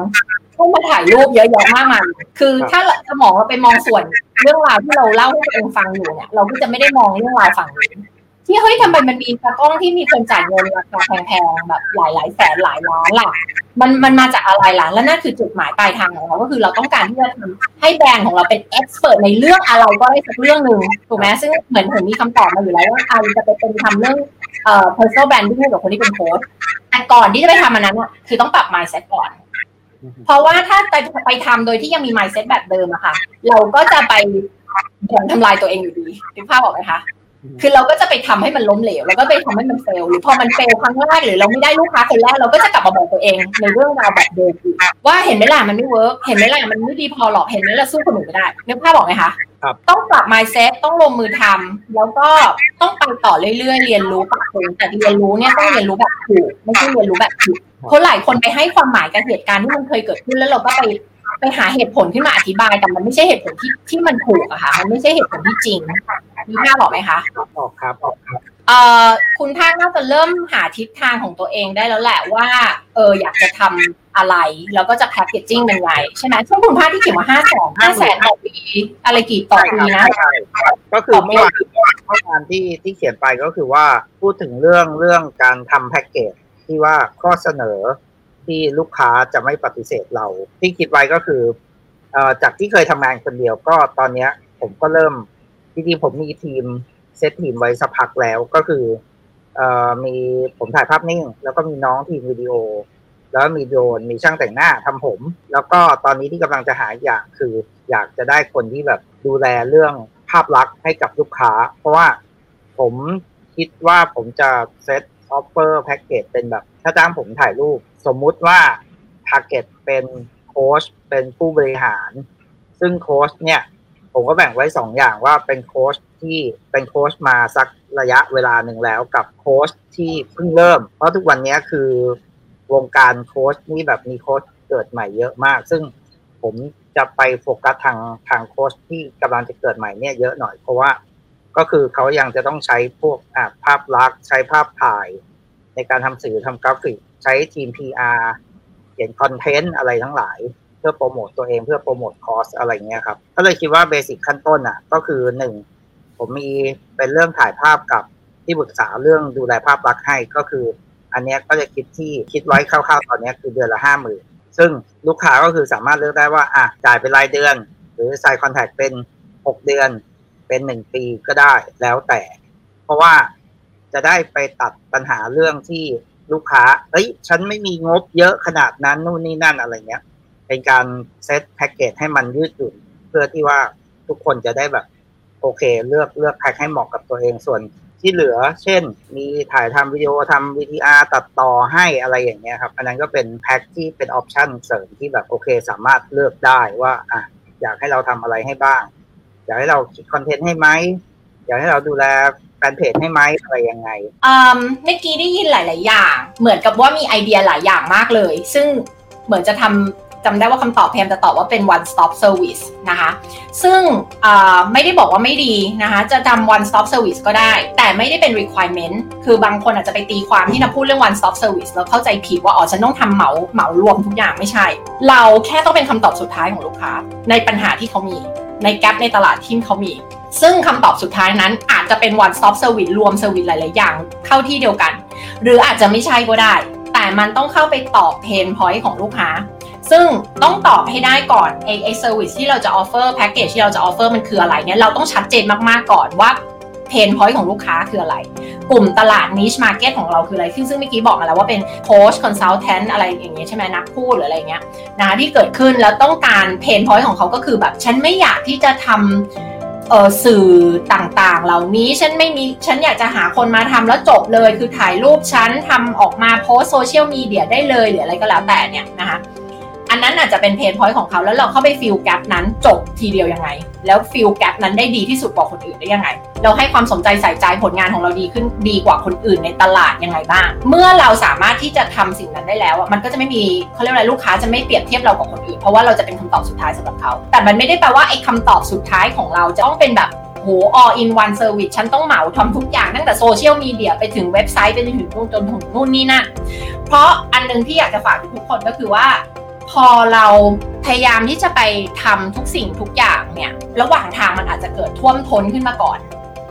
ต้องมาถ่ายรูปเยอะแยะมากมายคือถ้าสมองเราไปมองส่วนเรื่องราวที่เราเล่าให้ตัวเองฟังอยู่เนี่ย เราก็จะไม่ได้มองเรื่องราวฝั่งนี้ที่เฮ้ยทำไมมันมีตากล้องที่มีคนจ่ายเงินราคาแพงๆแบบหลายหลายแสนหลายล้านล่ะ มันมันมาจากอะไรล่ะและนั่นคือจุดหมายปลายทางของเราก็คือเราต้องการที่จะทำให้แบรนด์ของเราเป็นเอ็กซ์เพรสในเรื่องอะไรก็ได้สักเรื่องหนึ่งถูกไหมซึ่งเหมือนผมมีคำตอบมาอยู่แล้วว่าอาจะไปเป็นทำเรื่องเอ่อ personal branding ให้กับคนที่เป็นโค้ชแต่ก่อนที่จะไปทำอันนั้นคือต้องปรับ mindset ก่อน เพราะว่าถ้าไปไปทำโดยที่ยังมี mindset แบบเดิมอะค่ะ เราก็จะไปบ่อนทำลายตัวเองอยู่ดีคิดภาพออกไหมคะคือเราก็จะไปทำให้มันล้มเหลว แล้วก็ไปทำให้มัน fail หรือพอมัน fail ครั้งแรกหรือเราไม่ได้ลูกค้าคนแรกเราก็จะกลับมาบอกตัวเองในเรื่องราวแบบเดิมอีกว่าเห็นไหมล่ะมันไม่ work เห็นไหมล่ะมันไม่ดีพอหรอกเห็นไหมล่ะสู้คนอื่นไม่ได้นึกภาพออกไหมคะครับ ต้องปรับ mindset ต้องลงมือทำแล้วก็ต้องไปต่อเรื่อยๆ เรียนรู้ปรับปรุงแต่เรียนรู้เนี่ยต้องเรียนรู้แบบถูกไม่ใช่เรียนรู้แบบผิดเพราะหลายคนไปให้ความหมายกับเหตุการณ์ที่มันเคยเกิดขึ้นแล้วเราก็ไปไปหาเหตุผลขึ้นมาอธิบายแต่มันไม่ใช่เหตุผลที่ที่มันถูกอะค่ะ มันไม่ใช่เหตุผลที่จริงมีภาพบอกไหมคะออกครับออกครับ เออคุณท่านน่าจะเริ่มหาทิศทางของตัวเองได้แล้วแหละว่า เอออยากจะทำอะไร แล้วก็จะแพคเกจจิ้งเป็นไงใช่ไหมช่วงคุณพาที่เขียนว่าห้าแสนห้าแสนต่อปีอะไรกี่ต่อปีนะก็คือเมื่อวานเมื่อวานที่ที่เขียนไปก็คือว่าพูดถึงเรื่องเรื่องการทำแพ็กเกจที่ว่าข้อเสนอที่ลูกค้าจะไม่ปฏิเสธเรา ที่คิดไว้ก็คือจากที่เคยทำงานคนเดียวก็ตอนเนี้ยผมก็เริ่มจริงๆผมมีทีม เซตทีมไว้สักพักแล้วก็คือเอ่อมีผมถ่ายภาพนิ่ง แล้วก็มีน้องทีมวิดีโอ แล้วมีโดรนมีช่างแต่งหน้าทำผม แล้วก็ตอนนี้ที่กำลังจะหาอีกอย่างคืออยากจะได้คนที่แบบดูแลเรื่องภาพลักษณ์ให้กับลูกค้า เพราะว่าผมคิดว่าผมจะ set offer แพ็กเกจเป็นแบบ ถ้าจ้างผมถ่ายรูป สมมุติว่า target เป็นโค้ชเป็นผู้บริหาร ซึ่งโค้ชเนี่ย ผมก็แบ่งไว้สองอย่างว่าเป็นโค้ชที่เป็นโค้ชมาสักระยะเวลาหนึ่งแล้วกับโค้ชที่เพิ่งเริ่ม เพราะทุกวันนี้คือวงการโค้ชนี่แบบมีโค้ชเกิดใหม่เยอะมาก ซึ่งผมจะไปโฟกัสทางทางโค้ชที่กำลังจะเกิดใหม่เนี่ยเยอะหน่อยเพราะว่าก็คือเขายังจะต้องใช้พวกภาพลักษณ์ใช้ภาพถ่าย ในการทำสื่อทำกราฟิก ใช้ทีม PR เขียนคอนเทนต์อะไรทั้งหลาย เพื่อโปรโมตตัวเองเพื่อโปรโมทคอร์สอะไรเงี้ยครับ ก็เลยคิดว่า basic ขั้นต้นอะ ก็คือหนึ่งผมมีเป็นเรื่องถ่ายภาพกับที่ปรึกษาเรื่องดูแลภาพลักษณ์ให้ก็คือ อันนี้ก็จะคิดที่คิดไว้คร่าวๆตอนนี้คือเดือนละห้าหมื่นซึ่งลูกค้าก็คือสามารถเลือกได้ว่าอะจ่ายเป็นรายเดือน หรือใส่คอนแทคเป็นหกเดือน เป็นหนึ่งปีก็ได้แล้วแต่ เพราะว่าจะได้ไปตัดปัญหาเรื่องที่ลูกค้า เอ้ย ฉันไม่มีงบเยอะขนาดนั้นนู่นนี่นั่นอะไรเงี้ย เป็นการเซตแพ็กเกจให้มันยืดหยุ่นเพื่อที่ว่าทุกคนจะได้แบบ โอเค เลือกเลือกแพ็กให้เหมาะกับตัวเองส่วนที่เหลือ เช่น มีถ่ายทำวิดีโอทำ VTR ตัดต่อให้อะไรอย่างเงี้ยครับอันนั้นก็เป็นแพ็กที่เป็นออปชั่นเสริมที่แบบโอเค สามารถเลือกได้ว่าอะอยากให้เราทำอะไรให้บ้าง อยากให้เราคิดคอนเทนต์ให้ไหมอยากให้เราดูแลแฟนเพจให้ไหมอะไรยังไงอืมเมื่อกี้ได้ยินหลาย ๆ อย่าง เหมือนกับว่ามีไอเดียหลายอย่างมากเลย ซึ่งเหมือนจะทำ จำได้ว่าคำตอบพยายามจะตอบว่าเป็น one stop service นะคะ ซึ่งไม่ได้บอกว่าไม่ดีนะคะ จะทำ one stop service ก็ได้ แต่ไม่ได้เป็น requirement คือบางคนอาจจะไปตีความที่นะพูดเรื่อง one stop service แล้วเข้าใจผิดว่าอ๋อฉันต้องทำเหมาเหมารวมทุกอย่างไม่ใช่ เราแค่ต้องเป็นคำตอบสุดท้ายของลูกค้า ในปัญหาที่เขามี ในแกลในตลาดที่เขามี ซึ่งคำตอบสุดท้ายนั้นอาจจะเป็น one stop service รวมเซอร์วิสหลาย ๆ อย่างเข้าที่เดียวกัน หรืออาจจะไม่ใช่ก็ได้ แต่มันต้องเข้าไปตอบ pain point ของลูกค้า ซึ่งต้องตอบให้ได้ก่อนไอ้ไอ้ service ที่เราจะ offer แพ็กเกจที่เราจะ offer มันคืออะไรเนี่ยเราต้องชัดเจนมากๆก่อนว่า pain point ของลูกค้าคืออะไร กลุ่มตลาด niche market ของเราคืออะไร ซึ่งซึ่งเมื่อกี้บอกมาแล้วว่าเป็นโค้ช consultant อะไรอย่างเงี้ยใช่ไหมนักพูดหรืออะไรเงี้ยนะที่เกิดขึ้นแล้วต้องการ pain point ของเขาก็คือแบบฉันไม่อยากที่จะทำเออสื่อต่างๆ เหล่านี้ฉันไม่มีฉันอยากจะหาคนมาทำแล้วจบเลย คือถ่ายรูปฉันทำออกมาโพสโซเชียลมีเดียได้เลยหรืออะไรก็แล้วแต่เนี่ยนะคะ อันนั้นอาจจะเป็น pain point ของเขาแล้วเราเข้าไป fill gap นั้นจบทีเดียวยังไง แล้ว fill gap นั้นได้ดีที่สุดกว่าคนอื่นได้ยังไง เราให้ความสนใจใส่ใจผลงานของเราดีขึ้นดีกว่าคนอื่นในตลาดยังไงบ้าง เมื่อเราสามารถที่จะทำสิ่งนั้นได้แล้วมันก็จะไม่มีเขาเรียกอะไรลูกค้าจะไม่เปรียบเทียบเรากับคนอื่นเพราะว่าเราจะเป็นคำตอบสุดท้ายสำหรับเขาแต่มันไม่ได้แปลว่าไอ้คำตอบสุดท้ายของเราจะต้องเป็นแบบโห all in one service ฉันต้องเหมาทำทุกอย่างตั้งแต่โซเชียลมีเดียไปถึงเว็บไซต์ไปจนถึงจนถึงนู่นนี่นั่นเพราะอันนึงที่อยากจะฝากทุกคนก็คือว่า พอเราพยายามที่จะไปทำทุกสิ่งทุกอย่างเนี่ยระหว่างทางมันอาจจะเกิดท่วมท้นขึ้นมาก่อน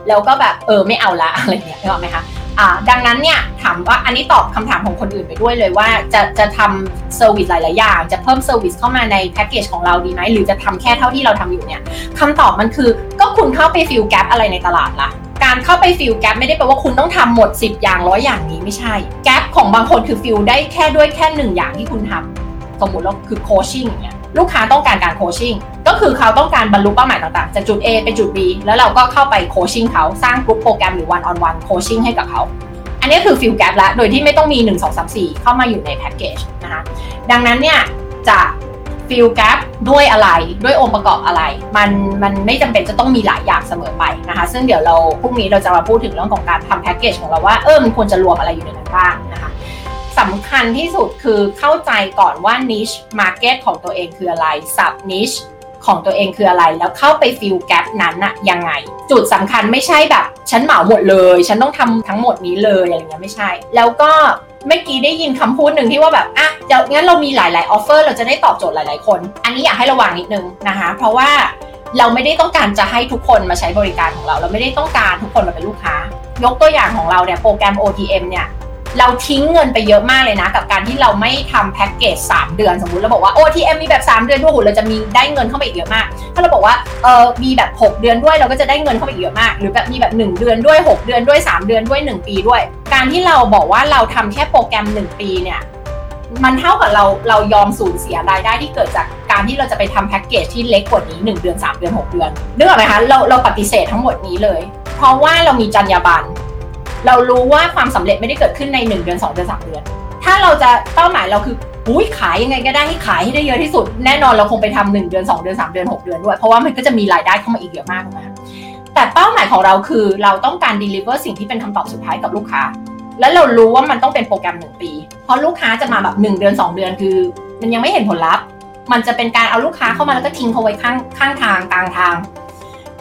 แล้วก็แบบเออไม่เอาละอะไรเงี้ยนึกออกไหมคะอ่าดังนั้นเนี่ยถามว่าอันนี้ตอบคำถามของคนอื่นไปด้วยเลยว่าจะจะทำ service หลาย ๆ อย่าง จะเพิ่ม service เข้ามาในแพ็กเกจของเราดีไหมหรือจะทำแค่เท่าที่เราทำอยู่เนี่ยคำตอบมันคือก็คุณเข้าไปฟิลแก p อะไรในตลาดล่ะการเข้าไปฟิลแก p ไม่ได้แปลว่าคุณต้องทำหมด 10 อย่างร้อยอย่างนี้ไม่ใช่แก p ของบางคนคือฟิลได้แค่ด้วยแค่หนึ่งอย่างที่คุณทำ สมมติเราคือ coaching อย่างเงี้ยลูกค้าต้องการการ coaching ก็คือเขาต้องการบรรลุเป้าหมายต่างๆ จากจุด A ไปจุด B แล้วเราก็เข้าไป coaching เขาสร้าง group program หรือ one on one โคชชิ่งให้กับเขาอันนี้คือฟิลแก p แล้วโดยที่ไม่ต้องมี 1 2 3 4 เข้ามาอยู่ในแพ็กเกจนะคะดังนั้นเนี่ยจะฟิลแก p ด้วยอะไรด้วยองค์ประกอบอะไรมันมันไม่จำเป็นจะต้องมีหลายอย่างเสมอไปนะคะซึ่งเดี๋ยวเราพรุ่งนี้เราจะมาพูดถึงเรื่องของการทำแพ็กเกจของเราว่าเออมันควรจะรวมอะไรอยู่ในนั้นบ้างนะคะ สำคัญที่สุดคือเข้าใจก่อนว่า niche market ของตัวเองคืออะไร sub niche ของตัวเองคืออะไร แล้วเข้าไป fill gap นั้นอะยังไง จุดสำคัญไม่ใช่แบบ ฉันเหมาหมดเลย ฉันต้องทำทั้งหมดนี้เลยอะไรเงี้ยไม่ใช่ แล้วก็เมื่อกี้ได้ยินคำพูดหนึ่งที่ว่าแบบอะเดี๋ยวงั้นเรามีหลายๆ offer เราจะได้ตอบโจทย์หลาย ๆ คน อันนี้อยากให้ระวังนิดนึงนะคะ เพราะว่าเราไม่ได้ต้องการจะให้ทุกคนมาใช้บริการของเรา เราไม่ได้ต้องการทุกคนมาเป็นลูกค้ายกตัวอย่างของเราเนี่ยโปรแกรม OTM เนี่ย เราทิ้งเงินไปเยอะมากเลยนะ กับการที่เราไม่ทำแพ็กเกจ3 เดือนสมมุติเราบอกว่า OTM มีแบบ 3 เดือนด้วยโหเราจะมีได้เงินเข้ามาอีกเยอะมาก ถ้าเราบอกว่าเออมีแบบ 6 เดือนด้วยเราก็จะได้เงินเข้ามาอีกเยอะมาก หรือแบบมีแบบ 1 เดือนด้วย 6 เดือนด้วย 3 เดือนด้วย 1 ปีด้วย การที่เราบอกว่าเราทำแค่โปรแกรม 1 ปีเนี่ยมันเท่ากับเราเรายอมสูญเสียรายได้ที่เกิดจากการที่เราจะไปทำแพ็กเกจที่เล็กกว่านี้ 1 เดือน 3 เดือน 6 เดือนนึกออกไหมคะเราเราปฏิเสธทั้งหมดนี้เลย เพราะว่าเรามีจรรยาบรรณ เรารู้ว่าความสำเร็จไม่ได้เกิดขึ้นใน 1 เดือน 2 เดือน 3 เดือน ถ้าเราจะเป้าหมายเราคืออุ้ยขายยังไงก็ได้ให้ขายให้ได้เยอะที่สุด แน่นอนเราคงไปทำหนึ่งเดือน 2 เดือน 3 เดือน 6 เดือนด้วย เพราะว่ามันก็จะมีรายได้เข้ามาอีกเยอะมากนะแต่เป้าหมายของเราคือเราต้องการ deliver สิ่งที่เป็นคำตอบสุดท้ายกับลูกค้า แล้วเรารู้ว่ามันต้องเป็นโปรแกรม 1 ปี เพราะลูกค้าจะมาแบบ 1 เดือน 2 เดือนคือ มันยังไม่เห็นผลลัพธ์ มันจะเป็นการเอาลูกค้าเข้ามาแล้วก็ทิ้งเขาไว้ข้างข้างทางกลางทาง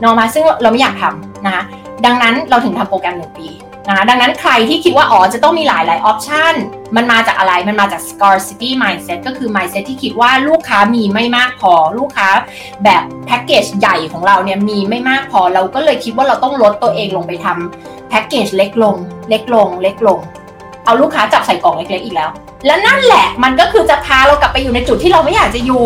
นอมาซึ่งเราไม่อยากทำนะคะดังนั้นเราถึงทำโปรแกรม 1 ปี นะดังนั้นใครที่คิดว่าอ๋อจะต้องมีหลายหลายออปชันมันมาจากอะไรมันมาจาก scarcity mindset ก็คือ mindset ที่คิดว่าลูกค้ามีไม่มากพอลูกค้าแบบแพ็กเกจใหญ่ของเราเนี่ยมีไม่มากพอเราก็เลยคิดว่าเราต้องลดตัวเองลงไปทำแพ็กเกจเล็กลง เล็กลง เล็กลง เอาลูกค้าจับใส่กล่องเล็กๆอีกแล้ว และนั่นแหละมันก็คือจะพาเรากลับไปอยู่ในจุดที่เราไม่อยากจะอยู่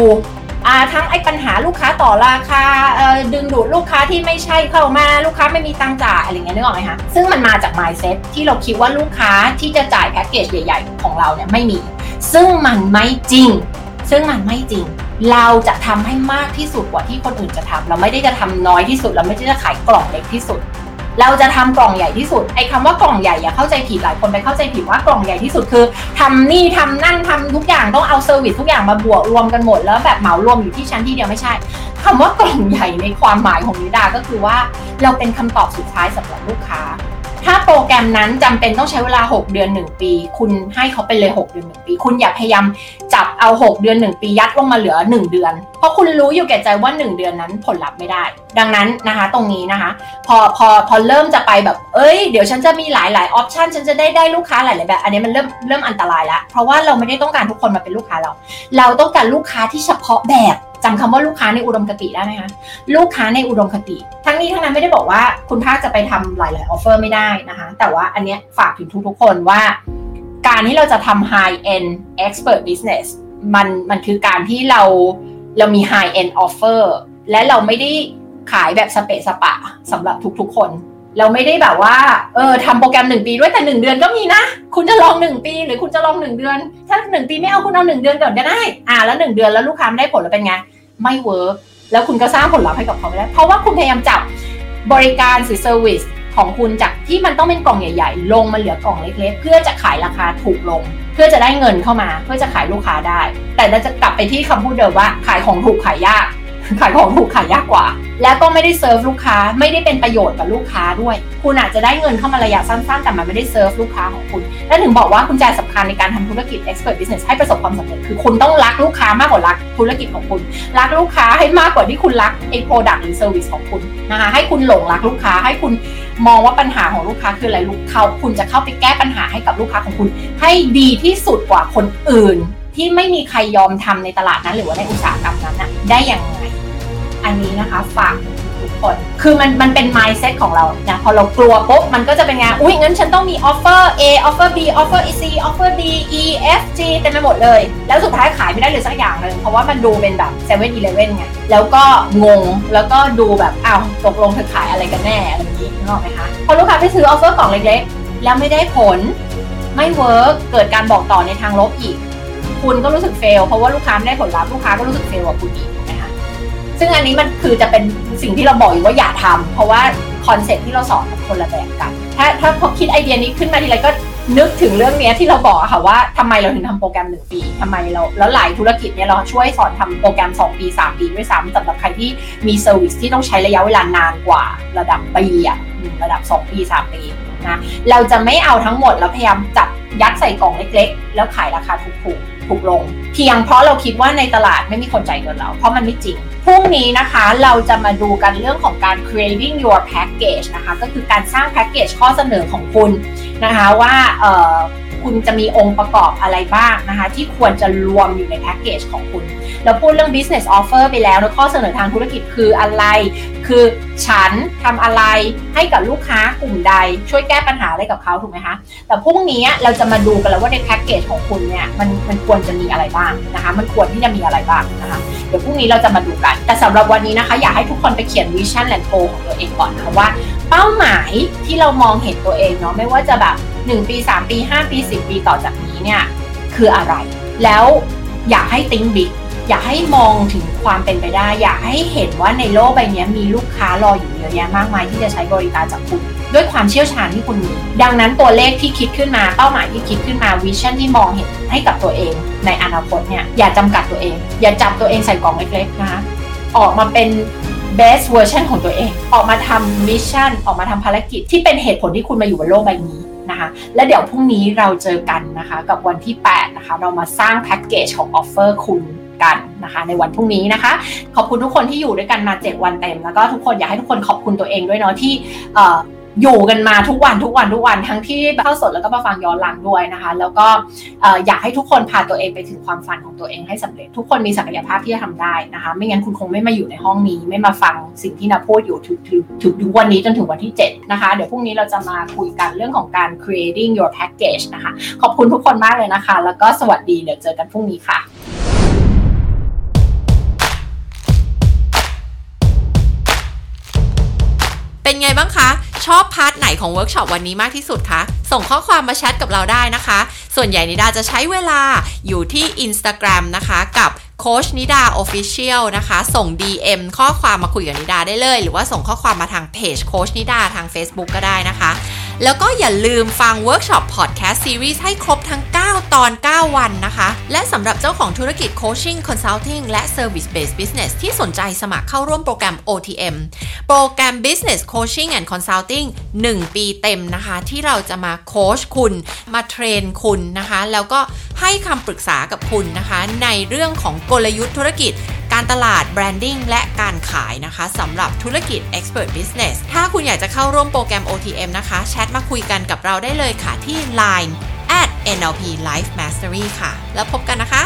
อ่าทั้งไอ้ปัญหาลูกค้าต่อราคาเอ่อดึงดูดลูกค้าที่ไม่ใช่เข้ามาลูกค้าไม่มีตังค์จ่ายอะไรเงี้ยนึกออกไหมคะซึ่งมันมาจาก mindset ที่เราคิดว่าลูกค้าที่จะจ่ายแพ็กเกจใหญ่ ๆ ของเราเนี่ยไม่มี ซึ่งมันไม่จริง ซึ่งมันไม่จริง เราจะทำให้มากที่สุดกว่าที่คนอื่นจะทำเราไม่ได้จะทำน้อยที่สุด เราไม่ได้จะขายกล่องเล็กที่สุด เราจะทำกล่องใหญ่ที่สุดไอ้คำว่ากล่องใหญ่อย่าเข้าใจผิดหลายคนไปเข้าใจผิดว่ากล่องใหญ่ที่สุดคือทำนี่ทำนั่นทำทุกอย่างต้องเอาเซอร์วิสทุกอย่างมาบวกรวมกันหมด แล้วแบบเหมารวมอยู่ที่ชั้นที่เดียวไม่ใช่คำว่ากล่องใหญ่ในความหมายของนิดาก็คือว่า เราเป็นคำตอบสุดท้ายสำหรับลูกค้า ถ้าโปรแกรมนั้นจำเป็นต้องใช้เวลา 6 เดือน 1 ปี คุณให้เขาไปเลย 6 เดือน 1 ปี คุณอย่าพยายามจับเอา 6 เดือน 1 ปียัดลงมาเหลือ 1 เดือน เพราะคุณรู้อยู่แก่ใจว่า 1 เดือนนั้นผลลัพธ์ไม่ได้ ดังนั้นนะคะตรงนี้นะคะ พอพอพอเริ่มจะไปแบบเอ้ยเดี๋ยวฉันจะมีหลายหลายออปชันฉันจะได้ได้ลูกค้าหลายหลายแบบ อันนี้มันเริ่มเริ่มอันตรายละเพราะว่าเราไม่ได้ต้องการทุกคนมาเป็นลูกค้าเรา เราต้องการลูกค้าที่เฉพาะแบบจำคำว่าลูกค้าในอุดมคติได้ไหมคะ ลูกค้าในอุดมคติ ทั้งนี้ทั้งนั้นไม่ได้บอกว่าคุณภาคจะไปทำหลายๆออฟเฟอร์ไม่ได้นะคะ แต่ว่าอันเนี้ยฝากถึงทุกๆคนว่า การที่เราจะทำ high end expert business มันมันคือการที่เราเรามี high end offer และเราไม่ได้ขายแบบสเปะสปะสำหรับทุกๆคน เราไม่ได้แบบว่าเออทำโปรแกรมหนึ่งปีด้วยแต่หนึ่งเดือนก็มีนะ คุณจะลองหนึ่งปีหรือคุณจะลองหนึ่งเดือน ถ้าหนึ่งปีไม่เอาคุณเอาหนึ่งเดือนก่อนก็ได้ อ่าแล้วหนึ่งเดือนแล้วลูกค้าได้ผลแล้วเป็นไง ไม่ work แล้วคุณก็สร้างผลลัพธ์ให้กับเขาไม่ได้ เพราะว่าคุณพยายามจับบริการหรือ service ของคุณจากที่มันต้องเป็นกล่องใหญ่ ๆ ลงมาเหลือกล่องเล็ก ๆ เพื่อจะขายราคาถูกลง เพื่อจะได้เงินเข้ามา เพื่อจะขายลูกค้าได้ แต่เราจะกลับไปที่คำพูดเดิมว่าขายของถูกขายยาก ขายของถูกขายยากกว่า แล้วก็ไม่ได้เซิร์ฟลูกค้าไม่ได้เป็นประโยชน์กับลูกค้าด้วย คุณอาจจะได้เงินเข้ามาระยะสั้นๆ แต่มันไม่ได้เซิร์ฟลูกค้าของคุณและถึงบอกว่ากุญแจสำคัญในการทำธุรกิจ expert business ให้ประสบความสำเร็จคือคุณต้องรักลูกค้ามากกว่ารักธุรกิจของคุณ รักลูกค้าให้มากกว่าที่คุณรักไอ้ product หรือ service ของคุณนะคะให้คุณหลงรักลูกค้าให้คุณมองว่าปัญหาของลูกค้าคืออะไรลูกเขาคุณจะเข้าไปแก้ปัญหาให้กับลูกค้าของคุณ ให้ดีที่สุดกว่าคนอื่น ที่ไม่มีใครยอมทำในตลาดนั้น หรือว่าในอุตสาหกรรมนั้นนะได้อย่างไรอันนี้นะคะฝากทุกคนคือมันมันเป็น mindset ของเรานะพอเรากลัวปุ๊บมันก็จะเป็นไงอุ้ยงั้นฉันต้องมี offer A offer B offer C offer D E F G เต็มไปหมดเลย แล้วสุดท้ายขายไม่ได้เลยสักอย่างเลยเพราะว่ามันดูเป็นแบบ7 e เ e ่ e อไงแล้วก็งงแล้วก็ดูแบบอ้าวตกลงเธอขายอะไรกันแน่อะไรอย่างนี้นึกออกไหมคะพอลูกค้าไปซื้อ offer กล่องเล็กๆ แล้วไม่ได้ผลไม่ work เกิดการบอกต่อในทางลบอีก คุณก็รู้สึก fail เพราะว่าลูกค้าไม่ได้ผลลัพธ์ลูกค้าก็รู้สึก fail กับคุณอีกซึ่งอันนี้มันคือจะเป็นสิ่งที่เราบอกอยู่ว่าอย่าทำเพราะว่าconcept ที่เราสอนคนละแบบกัน ถ้าถ้าพอคิดไอเดียนี้ขึ้นมาทีไรก็นึกถึงเรื่องนี้ที่เราบอกค่ะว่าทำไมเราถึงทำโปรแกรมหนึ่งปีทำไมเราแล้วหลายธุรกิจเนี่ยเราช่วยสอนทำโปรแกรม 2 ปี 3 ปีด้วยซ้ำสำหรับใครที่มี service ที่ต้องใช้ระยะเวลานานกว่าระดับปีอะระดับ 2 ปี 3 ปีนะเราจะไม่เอาทั้งหมดแล้วพยายามจับยัดใส่กล่องเล็กๆ แล้วขายราคาถูกๆ ถูกลง เพียงเพราะเราคิดว่าในตลาดไม่มีคนจ่ายเงินเรา เพราะมันไม่จริงพรุ่งนี้นะคะเราจะมาดูกันเรื่องของการ creating your package นะคะก็คือการสร้างแพ็กเกจข้อเสนอของคุณนะคะว่าคุณจะมีองค์ประกอบอะไรบ้างนะคะที่ควรจะรวมอยู่ในแพ็กเกจของคุณ เราพูดเรื่อง business offer ไปแล้วแล้วข้อเสนอทางธุรกิจคืออะไร คือฉันทำอะไรให้กับลูกค้ากลุ่มใด ช่วยแก้ปัญหาอะไรกับเขาถูกไหมคะ แต่พรุ่งนี้เราจะมาดูกันแล้วว่าในแพ็กเกจของคุณเนี่ยมันมันควรจะมีอะไรบ้างนะคะ มันควรที่จะมีอะไรบ้างนะคะเดี๋ยวพรุ่งนี้เราจะมาดูกัน แต่สำหรับวันนี้นะคะ อยากให้ทุกคนไปเขียนวิชั่นแลนด์โกของตัวเองก่อนนะคะว่า เป้าหมายที่เรามองเห็นตัวเองเนาะไม่ว่าจะแบบ 1 ปี 3 ปี 5 ปี 10 ปีต่อจากนี้เนี่ยคืออะไร แล้วอยากให้ think big อยากให้มองถึงความเป็นไปได้ อยากให้เห็นว่าในโลกใบนี้มีลูกค้ารออยู่เยอะแยะมากมายที่จะใช้บริการจากคุณ ด้วยความเชี่ยวชาญที่คุณมีดังนั้นตัวเลขที่คิดขึ้นมาเป้าหมายที่คิดขึ้นมา vision ที่มองเห็นให้กับตัวเองในอนาคตเนี่ยอย่าจำกัดตัวเอง อย่าจับตัวเองใส่กล่องเล็กๆนะคะออกมาเป็น best version ของตัวเอง ออกมาทำ mission ออกมาทำภารกิจที่เป็นเหตุผลที่คุณมาอยู่บนโลกใบนี้นะคะและเดี๋ยวพรุ่งนี้เราเจอกันนะคะ กับวันที่ 8 นะคะ เรามาสร้างแพ็กเกจของ offer คุณ กันนะคะ ในวันพรุ่งนี้นะคะ ขอบคุณทุกคนที่อยู่ด้วยกันมา7วันเต็ม แล้วก็ทุกคนอยากให้ทุกคนขอบคุณตัวเองด้วยเนาะที่อยู่กันมาทุกวันทุกวันทุกวันทั้งที่เข้าสดแล้วก็มาฟังย้อนหลังด้วยนะคะ แล้วก็อยากให้ทุกคนพาตัวเองไปถึงความฝันของตัวเองให้สำเร็จ ทุกคนมีศักยภาพที่จะทำได้นะคะ ไม่งั้นคุณคงไม่มาอยู่ในห้องนี้ ไม่มาฟังสิ่งที่นิดาพูดอยู่ถึงถึงถึงวันนี้จนถึงวันที่ 7 นะคะ เดี๋ยวพรุ่งนี้เราจะมาคุยกันเรื่องของการ creating your package นะคะ ขอบคุณทุกคนมากเลยนะคะ แล้วก็สวัสดีเดี๋ยวเจอกันพรุ่งนี้ค่ะ เป็นไงบ้างคะ ชอบ part ไหนของเวิร์กช็อปวันนี้มากที่สุดคะส่งข้อความมาแชทกับเราได้นะคะ ส่วนใหญ่นิดาจะใช้เวลาอยู่ที่ Instagram นะคะกับโค้ชนิดา Official นะคะ ส่ง DM ข้อความมาคุยกับนิดาได้เลย หรือว่าส่งข้อความมาทางเพจโค้ชนิดาทาง Facebook ก็ได้นะคะแล้วก็อย่าลืมฟัง workshop podcast series ให้ครบทั้ง 9 ตอน 9 วันนะคะ และสำหรับเจ้าของธุรกิจ coaching consulting และ Service Based Business ที่สนใจสมัครเข้าร่วมโปรแกรม OTM โปรแกรม Business Coaching and Consulting 1 ปีเต็มนะคะ ที่เราจะมาโค้ชคุณ มา train คุณนะคะ แล้วก็ให้คำปรึกษากับคุณนะคะ ในเรื่องของกลยุทธ์ธุรกิจการตลาด branding และการขายนะคะสำหรับธุรกิจ Expert Business ถ้าคุณอยากจะเข้าร่วมโปรแกรม OTM นะคะแชทมาคุยกันกับเราได้เลยค่ะที่ Line @ NLP Life Mastery ค่ะ แล้วพบกันนะคะ